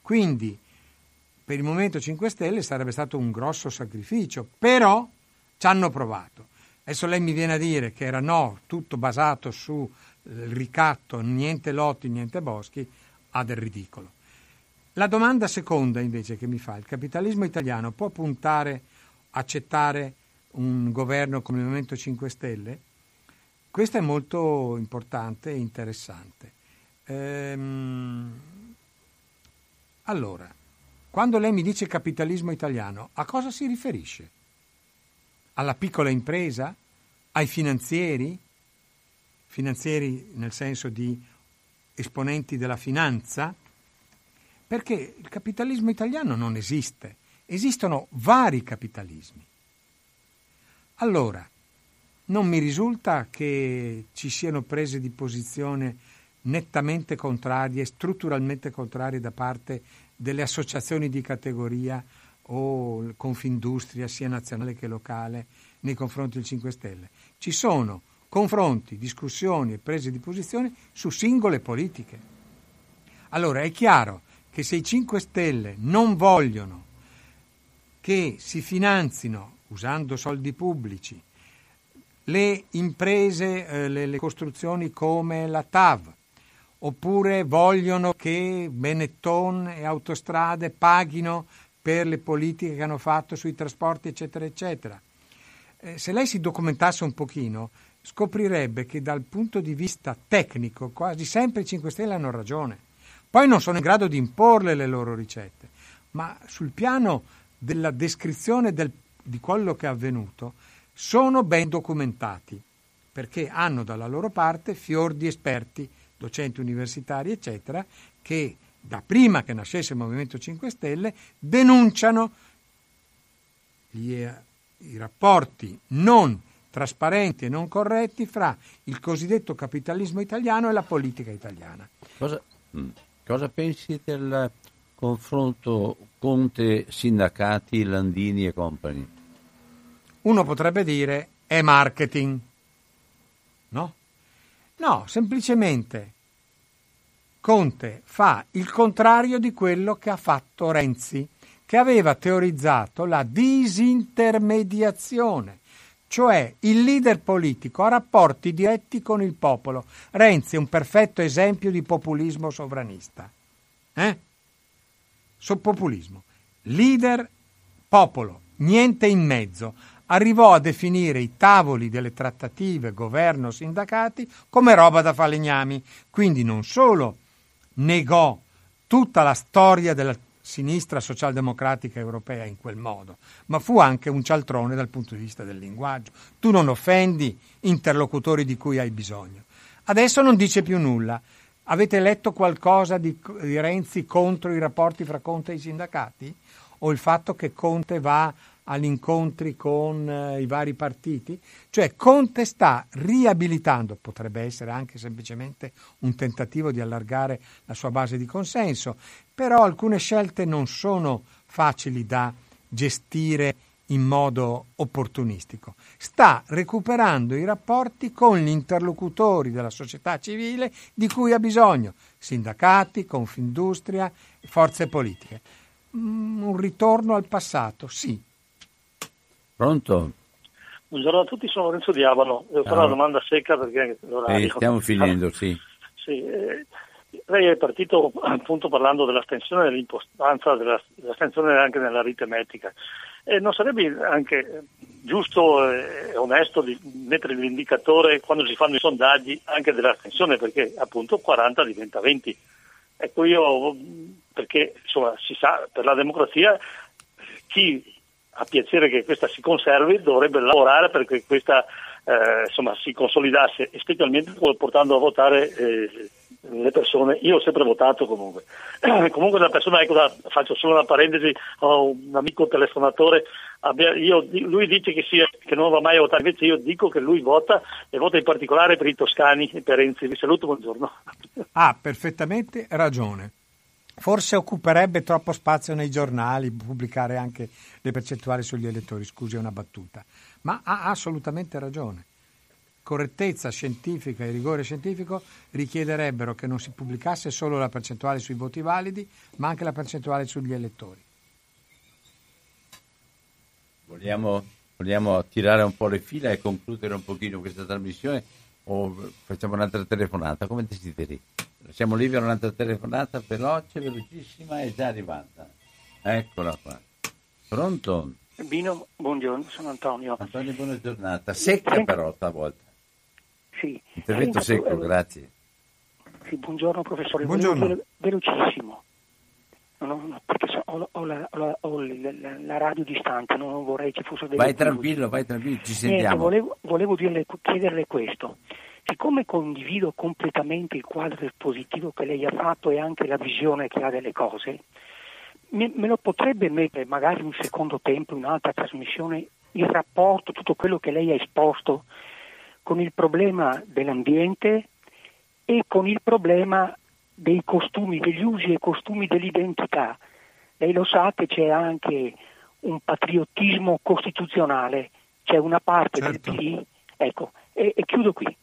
Quindi per il Movimento 5 Stelle sarebbe stato un grosso sacrificio, però ci hanno provato. Adesso lei mi viene a dire che era no, tutto basato sul ricatto, niente lotti, niente boschi, ha del ridicolo. La domanda seconda invece che mi fa, il capitalismo italiano può puntare, accettare un governo come il Movimento 5 Stelle? Questo è molto importante e interessante. Ehm, allora, quando lei mi dice capitalismo italiano, a cosa si riferisce? alla piccola impresa, ai finanzieri, finanzieri nel senso di esponenti della finanza, perché il capitalismo italiano non esiste, esistono vari capitalismi. Allora, non mi risulta che ci siano prese di posizione nettamente contrarie, strutturalmente contrarie da parte delle associazioni di categoria o Confindustria, sia nazionale che locale, nei confronti del 5 Stelle. Ci sono confronti, discussioni e prese di posizione su singole politiche. Allora è chiaro che se i 5 Stelle non vogliono che si finanzino, usando soldi pubblici, le imprese, eh, le, le costruzioni come la TAV, oppure vogliono che Benetton e Autostrade paghino per le politiche che hanno fatto sui trasporti, eccetera, eccetera. Eh, se lei si documentasse un pochino, scoprirebbe che dal punto di vista tecnico quasi sempre i 5 Stelle hanno ragione. Poi non sono in grado di imporle le loro ricette, ma sul piano della descrizione del, di quello che è avvenuto sono ben documentati, perché hanno dalla loro parte fior di esperti docenti universitari, eccetera, che da prima che nascesse il Movimento 5 Stelle denunciano gli, eh, i rapporti non trasparenti e non corretti fra il cosiddetto capitalismo italiano e la politica italiana. Cosa, mm, cosa pensi del confronto Conte-sindacati, Landini e compagni? Uno potrebbe dire è marketing, no? No, semplicemente Conte fa il contrario di quello che ha fatto Renzi, che aveva teorizzato la disintermediazione, cioè il leader politico ha rapporti diretti con il popolo. Renzi è un perfetto esempio di populismo sovranista. Eh? So populismo. Leader, popolo, niente in mezzo arrivò a definire i tavoli delle trattative governo-sindacati come roba da falegnami. Quindi non solo negò tutta la storia della sinistra socialdemocratica europea in quel modo, ma fu anche un cialtrone dal punto di vista del linguaggio. Tu non offendi interlocutori di cui hai bisogno. Adesso non dice più nulla. Avete letto qualcosa di, di Renzi contro i rapporti fra Conte e i sindacati? O il fatto che Conte va agli incontri con eh, i vari partiti? Cioè Conte sta riabilitando, potrebbe essere anche semplicemente un tentativo di allargare la sua base di consenso, però alcune scelte non sono facili da gestire in modo opportunistico. Sta recuperando i rapporti con gli interlocutori della società civile di cui ha bisogno, sindacati, Confindustria, forze politiche. Mm, un ritorno al passato, sì, Pronto? Buongiorno a tutti, sono Lorenzo Diavolo. Devo fare una domanda secca perché l'orario... Eh, stiamo finendo, sì. sì eh, lei è partito appunto parlando dell'astensione e dell'impostanza dell'astensione anche nell'aritmetica. E non sarebbe anche giusto e onesto di mettere l'indicatore quando si fanno i sondaggi anche dell'astensione perché appunto 40 diventa 20. Ecco io, perché insomma si sa, per la democrazia chi ha piacere che questa si conservi, dovrebbe lavorare perché questa eh, insomma, si consolidasse, specialmente portando a votare eh, le persone. Io ho sempre votato comunque. comunque una persona, ecco, faccio solo una parentesi, ho un amico telefonatore, abbia, io, lui dice che, sia, che, non va mai a votare, invece io dico che lui vota e vota in particolare per i toscani e per Renzi. Vi saluto, buongiorno. Ha perfettamente ragione. Forse occuperebbe troppo spazio nei giornali pubblicare anche le percentuali sugli elettori, scusi è una battuta, ma ha assolutamente ragione. Correttezza scientifica e rigore scientifico richiederebbero che non si pubblicasse solo la percentuale sui voti validi, ma anche la percentuale sugli elettori. Vogliamo, vogliamo tirare un po' le fila e concludere un pochino questa trasmissione o facciamo un'altra telefonata? Come desideri? Siamo lì per un'altra telefonata veloce, velocissima e già arrivata. Eccola qua. Pronto? Bino, buongiorno, sono Antonio. Antonio, buona giornata. Secca però stavolta. Sì. Intervento secco, grazie. Sì, buongiorno professore. Buongiorno. velocissimo. No, no, perché so, ho, ho, la, ho, ho la, la, radio distante, non vorrei ci fosse delle Vai tranquillo, vai tranquillo, ci sentiamo. Niente, volevo, volevo dirle, chiederle questo. Siccome condivido completamente il quadro espositivo che lei ha fatto e anche la visione che ha delle cose, me, me lo potrebbe mettere magari un secondo tempo, in un'altra trasmissione, il rapporto, tutto quello che lei ha esposto con il problema dell'ambiente e con il problema dei costumi, degli usi e costumi dell'identità. Lei lo sa che c'è anche un patriottismo costituzionale, c'è una parte certo. del PD, ecco, e, e chiudo qui.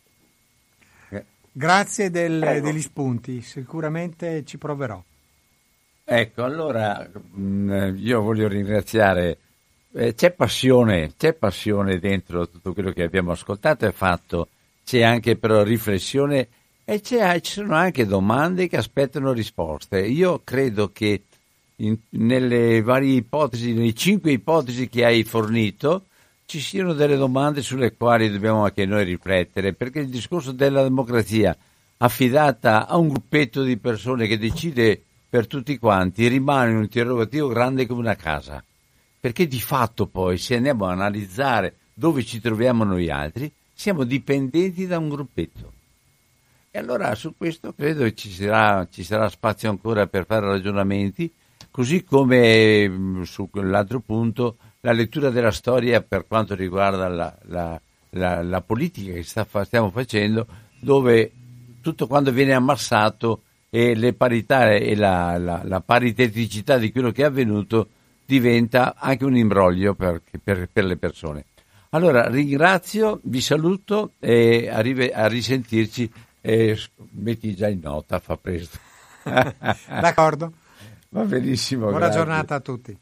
Grazie del, degli spunti, sicuramente ci proverò. Ecco, allora mm, io voglio ringraziare, eh, c'è passione, c'è passione dentro tutto quello che abbiamo ascoltato e fatto, c'è anche però riflessione e ci sono anche domande che aspettano risposte. Io credo che in, nelle varie ipotesi, nelle cinque ipotesi che hai fornito, ci siano delle domande sulle quali dobbiamo anche noi riflettere, perché il discorso della democrazia affidata a un gruppetto di persone che decide per tutti quanti rimane un interrogativo grande come una casa, perché di fatto poi se andiamo a analizzare dove ci troviamo noi altri, siamo dipendenti da un gruppetto. E allora su questo credo ci sarà, ci sarà spazio ancora per fare ragionamenti, così come mm, su quell'altro punto la lettura della storia per quanto riguarda la, la, la, la politica che sta, stiamo facendo, dove tutto quando viene ammassato e le parità e la, la, pariteticità di quello che è avvenuto diventa anche un imbroglio per, per, per le persone. Allora ringrazio, vi saluto e arrive, a risentirci e metti già in nota, fa presto. D'accordo. Va benissimo. Buona grazie. giornata a tutti.